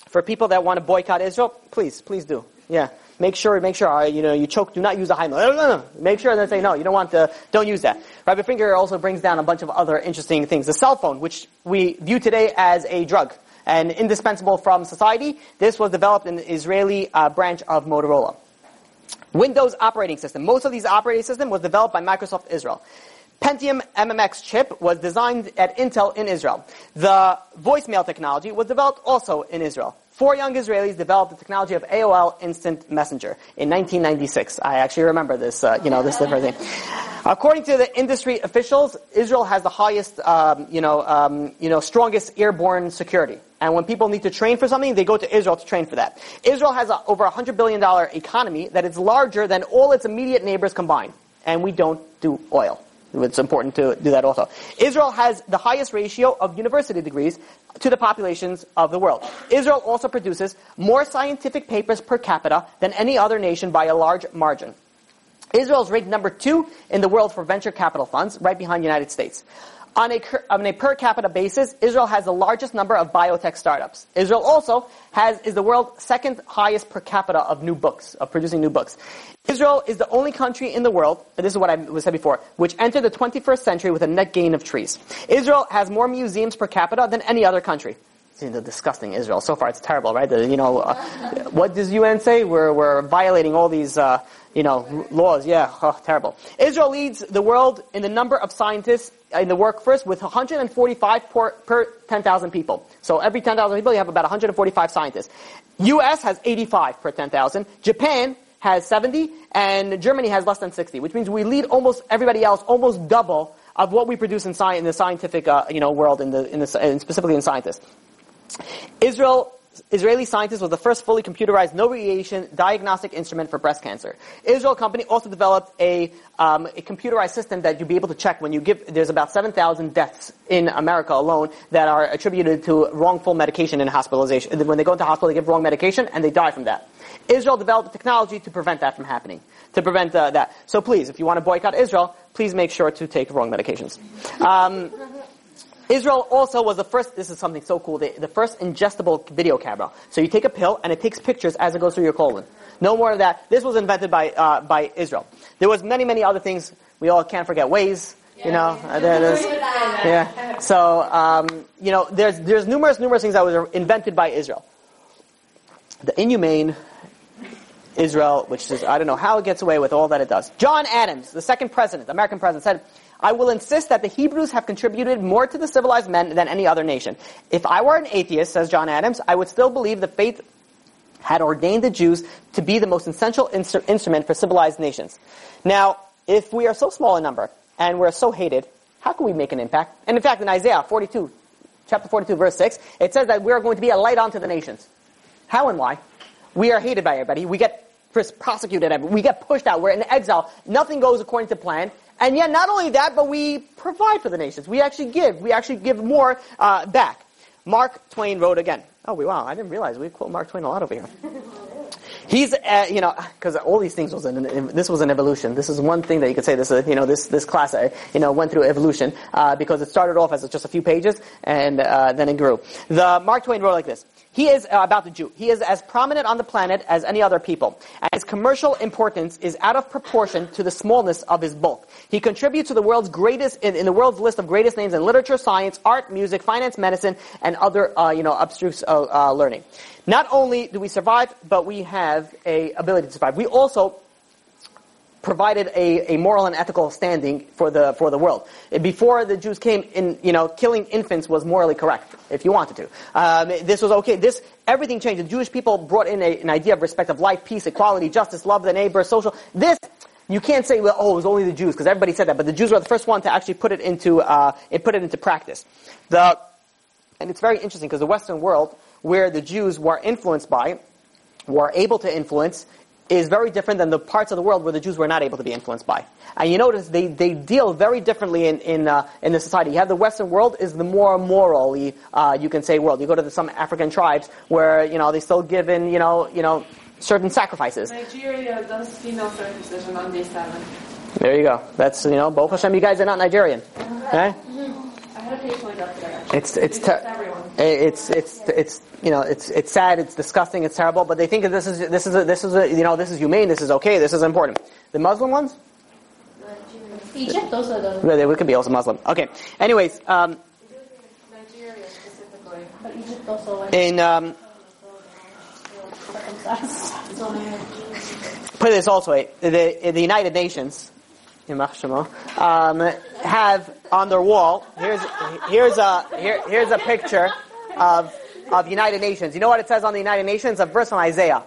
for people that want to boycott Israel, please, please do. Yeah. Make sure, make sure, you know, you choke, do not use a high No, no, no. Make sure they say, no, you don't want to, don't use that. Rabbi Finger also brings down a bunch of other interesting things. The cell phone, which we view today as a drug and indispensable from society, this was developed in the Israeli uh, branch of Motorola. Windows operating system. Most of these operating system was developed by Microsoft Israel. Pentium MMX chip was designed at Intel in Israel. The voicemail technology was developed also in Israel. Four young Israelis developed the technology of AOL Instant Messenger in 1996. I actually remember this, uh, you know, this different thing. According to the industry officials, Israel has the highest, um, you know, um, you know, strongest airborne security. And when people need to train for something, they go to Israel to train for that. Israel has a, over a hundred billion dollar economy that is larger than all its immediate neighbors combined, and we don't do oil. It's important to do that also. Israel has the highest ratio of university degrees to the populations of the world. Israel also produces more scientific papers per capita than any other nation by a large margin. Israel is ranked number two in the world for venture capital funds, right behind the United States. On a, on a, per capita basis, Israel has the largest number of biotech startups. Israel also has, is the world's second highest per capita of new books, of producing new books. Israel is the only country in the world, and this is what I said before, which entered the 21st century with a net gain of trees. Israel has more museums per capita than any other country. The disgusting Israel. So far, it's terrible, right? You know, uh, what does UN say? We're, we're violating all these, uh, you know, laws. Yeah, oh, terrible. Israel leads the world in the number of scientists in the workforce with 145 per, per 10,000 people. So every 10,000 people, you have about 145 scientists. U.S. has 85 per 10,000. Japan has 70, and Germany has less than 60, which means we lead almost everybody else, almost double of what we produce in, sci- in the scientific, uh, you know, world, in the, in the, specifically in scientists. Israel Israeli scientist was the first fully computerized no radiation diagnostic instrument for breast cancer. Israel company also developed a, um, a computerized system that you'd be able to check when you give, there's about 7,000 deaths in America alone that are attributed to wrongful medication and hospitalization. When they go into hospital, they give wrong medication and they die from that. Israel developed technology to prevent that from happening, to prevent uh, that. So please, if you want to boycott Israel, please make sure to take wrong medications. Um, Israel also was the first, this is something so cool, the, the, first ingestible video camera. So you take a pill and it takes pictures as it goes through your colon. No more of that. This was invented by, uh, by Israel. There was many, many other things. We all can't forget Waze, yeah, you know. Yeah. yeah. So, um, you know, there's, there's numerous, numerous things that were invented by Israel. The inhumane Israel, which is, I don't know how it gets away with all that it does. John Adams, the second president, American president, said, I will insist that the Hebrews have contributed more to the civilized men than any other nation. If I were an atheist, says John Adams, I would still believe the faith had ordained the Jews to be the most essential instru- instrument for civilized nations. Now, if we are so small in number and we're so hated, how can we make an impact? And in fact, in Isaiah 42, chapter 42, verse 6, it says that we are going to be a light unto the nations. How and why? We are hated by everybody. We get prosecuted. We get pushed out. We're in exile. Nothing goes according to plan And yet, not only that, but we provide for the nations. We actually give. We actually give more uh, back. Mark Twain wrote again. Oh, wow, I didn't realize we quote Mark Twain a lot over here. <laughs> He's, uh, you know, because all these things was an, this was an evolution. This is one thing that you could say. This, uh, you know, this this class, uh, you know, went through evolution uh, because it started off as just a few pages and uh, then it grew. The Mark Twain wrote like this: He is uh, about the Jew. He is as prominent on the planet as any other people, and his commercial importance is out of proportion to the smallness of his bulk. He contributes to the world's greatest in, in the world's list of greatest names in literature, science, art, music, finance, medicine, and other, uh, you know, abstruse uh, uh, learning. Not only do we survive, but we have a ability to survive. We also provided a, a moral and ethical standing for the for the world. Before the Jews came in, you know, killing infants was morally correct if you wanted to. Um, this was okay. This everything changed. The Jewish people brought in a, an idea of respect of life, peace, equality, justice, love the neighbor, social. This you can't say, well, oh, it was only the Jews because everybody said that, but the Jews were the first one to actually put it into uh, it put it into practice. The and it's very interesting because the Western world where the Jews were influenced by, were able to influence, is very different than the parts of the world where the Jews were not able to be influenced by. And you notice they, they deal very differently in in, uh, in the society. You have the Western world is the more morally, uh, you can say, world. You go to the, some African tribes where you know they still give in you know you know certain sacrifices. Nigeria does female circumcision on day seven. There you go. That's you know, Baruch Hashem, you guys are not Nigerian, okay? <laughs> I had a patient like that today. It's it's It's ter- it's it's it's you know it's it's sad, it's disgusting, it's terrible, but they think that this is this is a, this is a, you know this is humane, this is okay, this is important. The Muslim ones, Egypt also does. Well, they we could be also Muslim. Okay. Anyways, um, Nigeria specifically. But Egypt also like in um, put it this also way, the the United Nations, Yamach Shemo, um, have on their wall. Here's here's a here, here's a picture of of United Nations. You know what it says on the United Nations? A verse on Isaiah.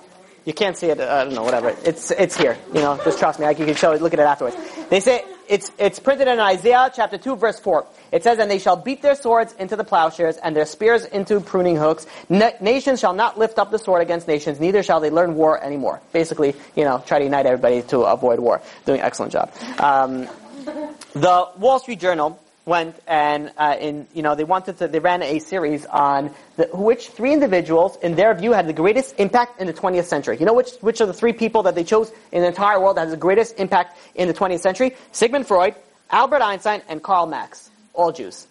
You can't see it. uh, I don't know. Whatever. It's it's here. You know. Just trust me. I can show it. Look at it afterwards. They say it's it's printed in Isaiah chapter two verse four. It says, "And they shall beat their swords into the plowshares, and their spears into pruning hooks. Na- nations shall not lift up the sword against nations; neither shall they learn war anymore." Basically, you know, try to unite everybody to avoid war. Doing an excellent job. Um, the Wall Street Journal went and uh, in you know they wanted to they ran a series on the, which three individuals in their view had the greatest impact in the 20th century. You know which which are the three people that they chose in the entire world that has the greatest impact in the 20th century? Sigmund Freud, Albert Einstein, and Karl Marx, all Jews.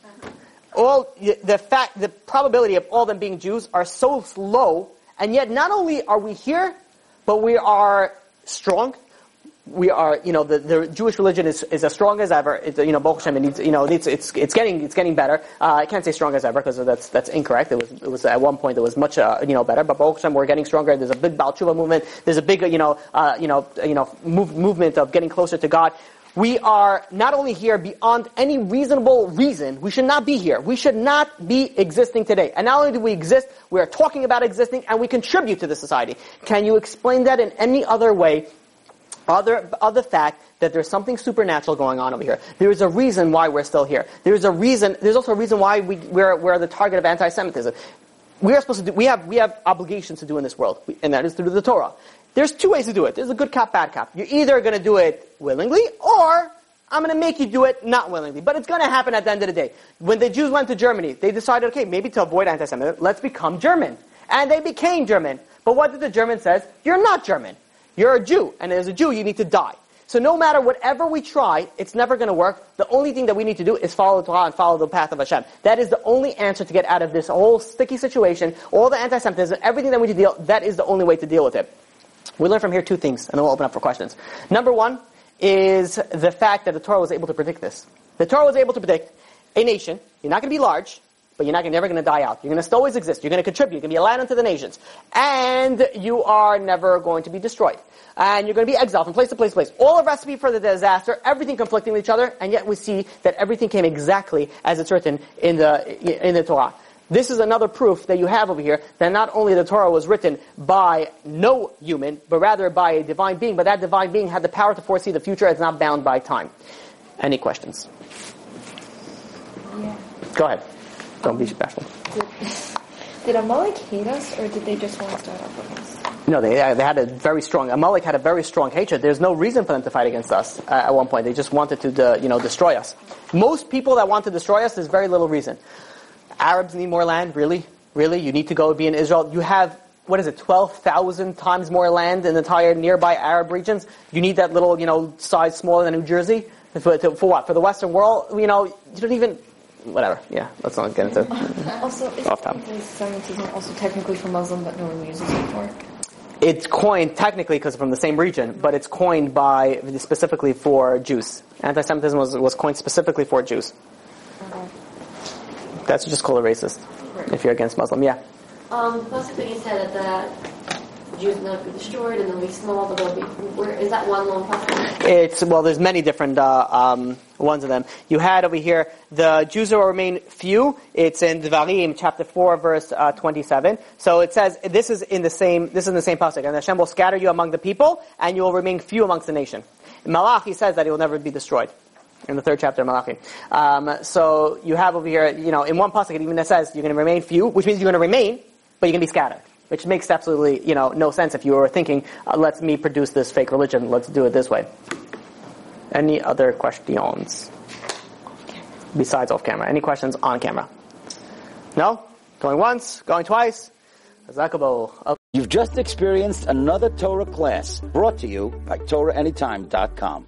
All the fact the probability of all them being Jews are so low, and yet not only are we here, but we are strong we are, you know, the, the Jewish religion is, is as strong as ever. It, you know, Baruch Hashem, it needs, you know, it's, it's, it's getting, it's getting better. Uh, I can't say strong as ever because that's, that's incorrect. It was, it was at one point it was much, uh, you know, better. But Baruch Hashem, we're getting stronger. There's a big Baal Tshuva movement. There's a big, you know, uh, you know, you know, move, movement of getting closer to God. We are not only here beyond any reasonable reason, we should not be here. We should not be existing today. And not only do we exist, we are talking about existing and we contribute to the society. Can you explain that in any other way other, other fact that there's something supernatural going on over here. There is a reason why we're still here. There's a reason, there's also a reason why we, we're, we're the target of anti-Semitism. We are supposed to do, we have, we have obligations to do in this world, and that is through the Torah. There's two ways to do it. There's a good cop, bad cop. You're either going to do it willingly, or I'm going to make you do it not willingly. But it's going to happen at the end of the day. When the Jews went to Germany, they decided, okay, maybe to avoid anti-Semitism, let's become German. And they became German. But what did the German says? You're not German. You're a Jew, and as a Jew, you need to die. So no matter whatever we try, it's never going to work. The only thing that we need to do is follow the Torah and follow the path of Hashem. That is the only answer to get out of this whole sticky situation, all the anti-Semitism, everything that we need to deal, that is the only way to deal with it. We learn from here two things, and then we'll open up for questions. Number one is the fact that the Torah was able to predict this. The Torah was able to predict a nation, you're not going to be large, but you're not never going to die out. You're going to still always exist. You're going to contribute. You're going to be a light unto the nations. And you are never going to be destroyed. And you're going to be exiled from place to place to place. All a recipe for the disaster, everything conflicting with each other, and yet we see that everything came exactly as it's written in the, in the Torah. This is another proof that you have over here that not only the Torah was written by no human, but rather by a divine being, but that divine being had the power to foresee the future It's not bound by time. Any questions? Yeah. Go ahead. Don't be bashful. Did, did Amalek hate us, or did they just want to start off with us? No, they, they had a very strong, Amalek had a very strong hatred. There's no reason for them to fight against us uh, at one point. They just wanted to, uh, you know, destroy us. Most people that want to destroy us, there's very little reason. Arabs need more land, really? Really? You need to go be in Israel. You have, what is it, 12,000 times more land in the entire nearby Arab regions. You need that little, you know, size smaller than New Jersey? For, for what? For the Western world? You know, you don't even, whatever. Yeah, let's not get into Also, is Off top. anti-Semitism also technically for Muslim, but no one uses it for? It's coined technically because from the same region, but it's coined by specifically for Jews. Anti-Semitism was, was coined specifically for Jews. That's just called a racist if you're against Muslim. Yeah. Um, plus that you said that the Jews will not be destroyed and they'll be small, but they'll be. Where is that one long passage? It's well. There's many different uh, um, ones of them. You had over here the Jews will remain few. It's in Devarim chapter four, verse uh, twenty-seven. So it says this is in the same. This is in the same passage. And Hashem will scatter you among the people, and you will remain few amongst the nation. In Malachi says that he will never be destroyed. In the third chapter of Malachi. Um, so you have over here, you know, in one it even says you're going to remain few, which means you're going to remain, but you're going to be scattered. Which makes absolutely, you know, no sense if you were thinking, uh, let me produce this fake religion, let's do it this way. Any other questions? Besides off camera. Any questions on camera? No? Going once? Going twice? You've just experienced another Torah class brought to you by TorahAnytime.com.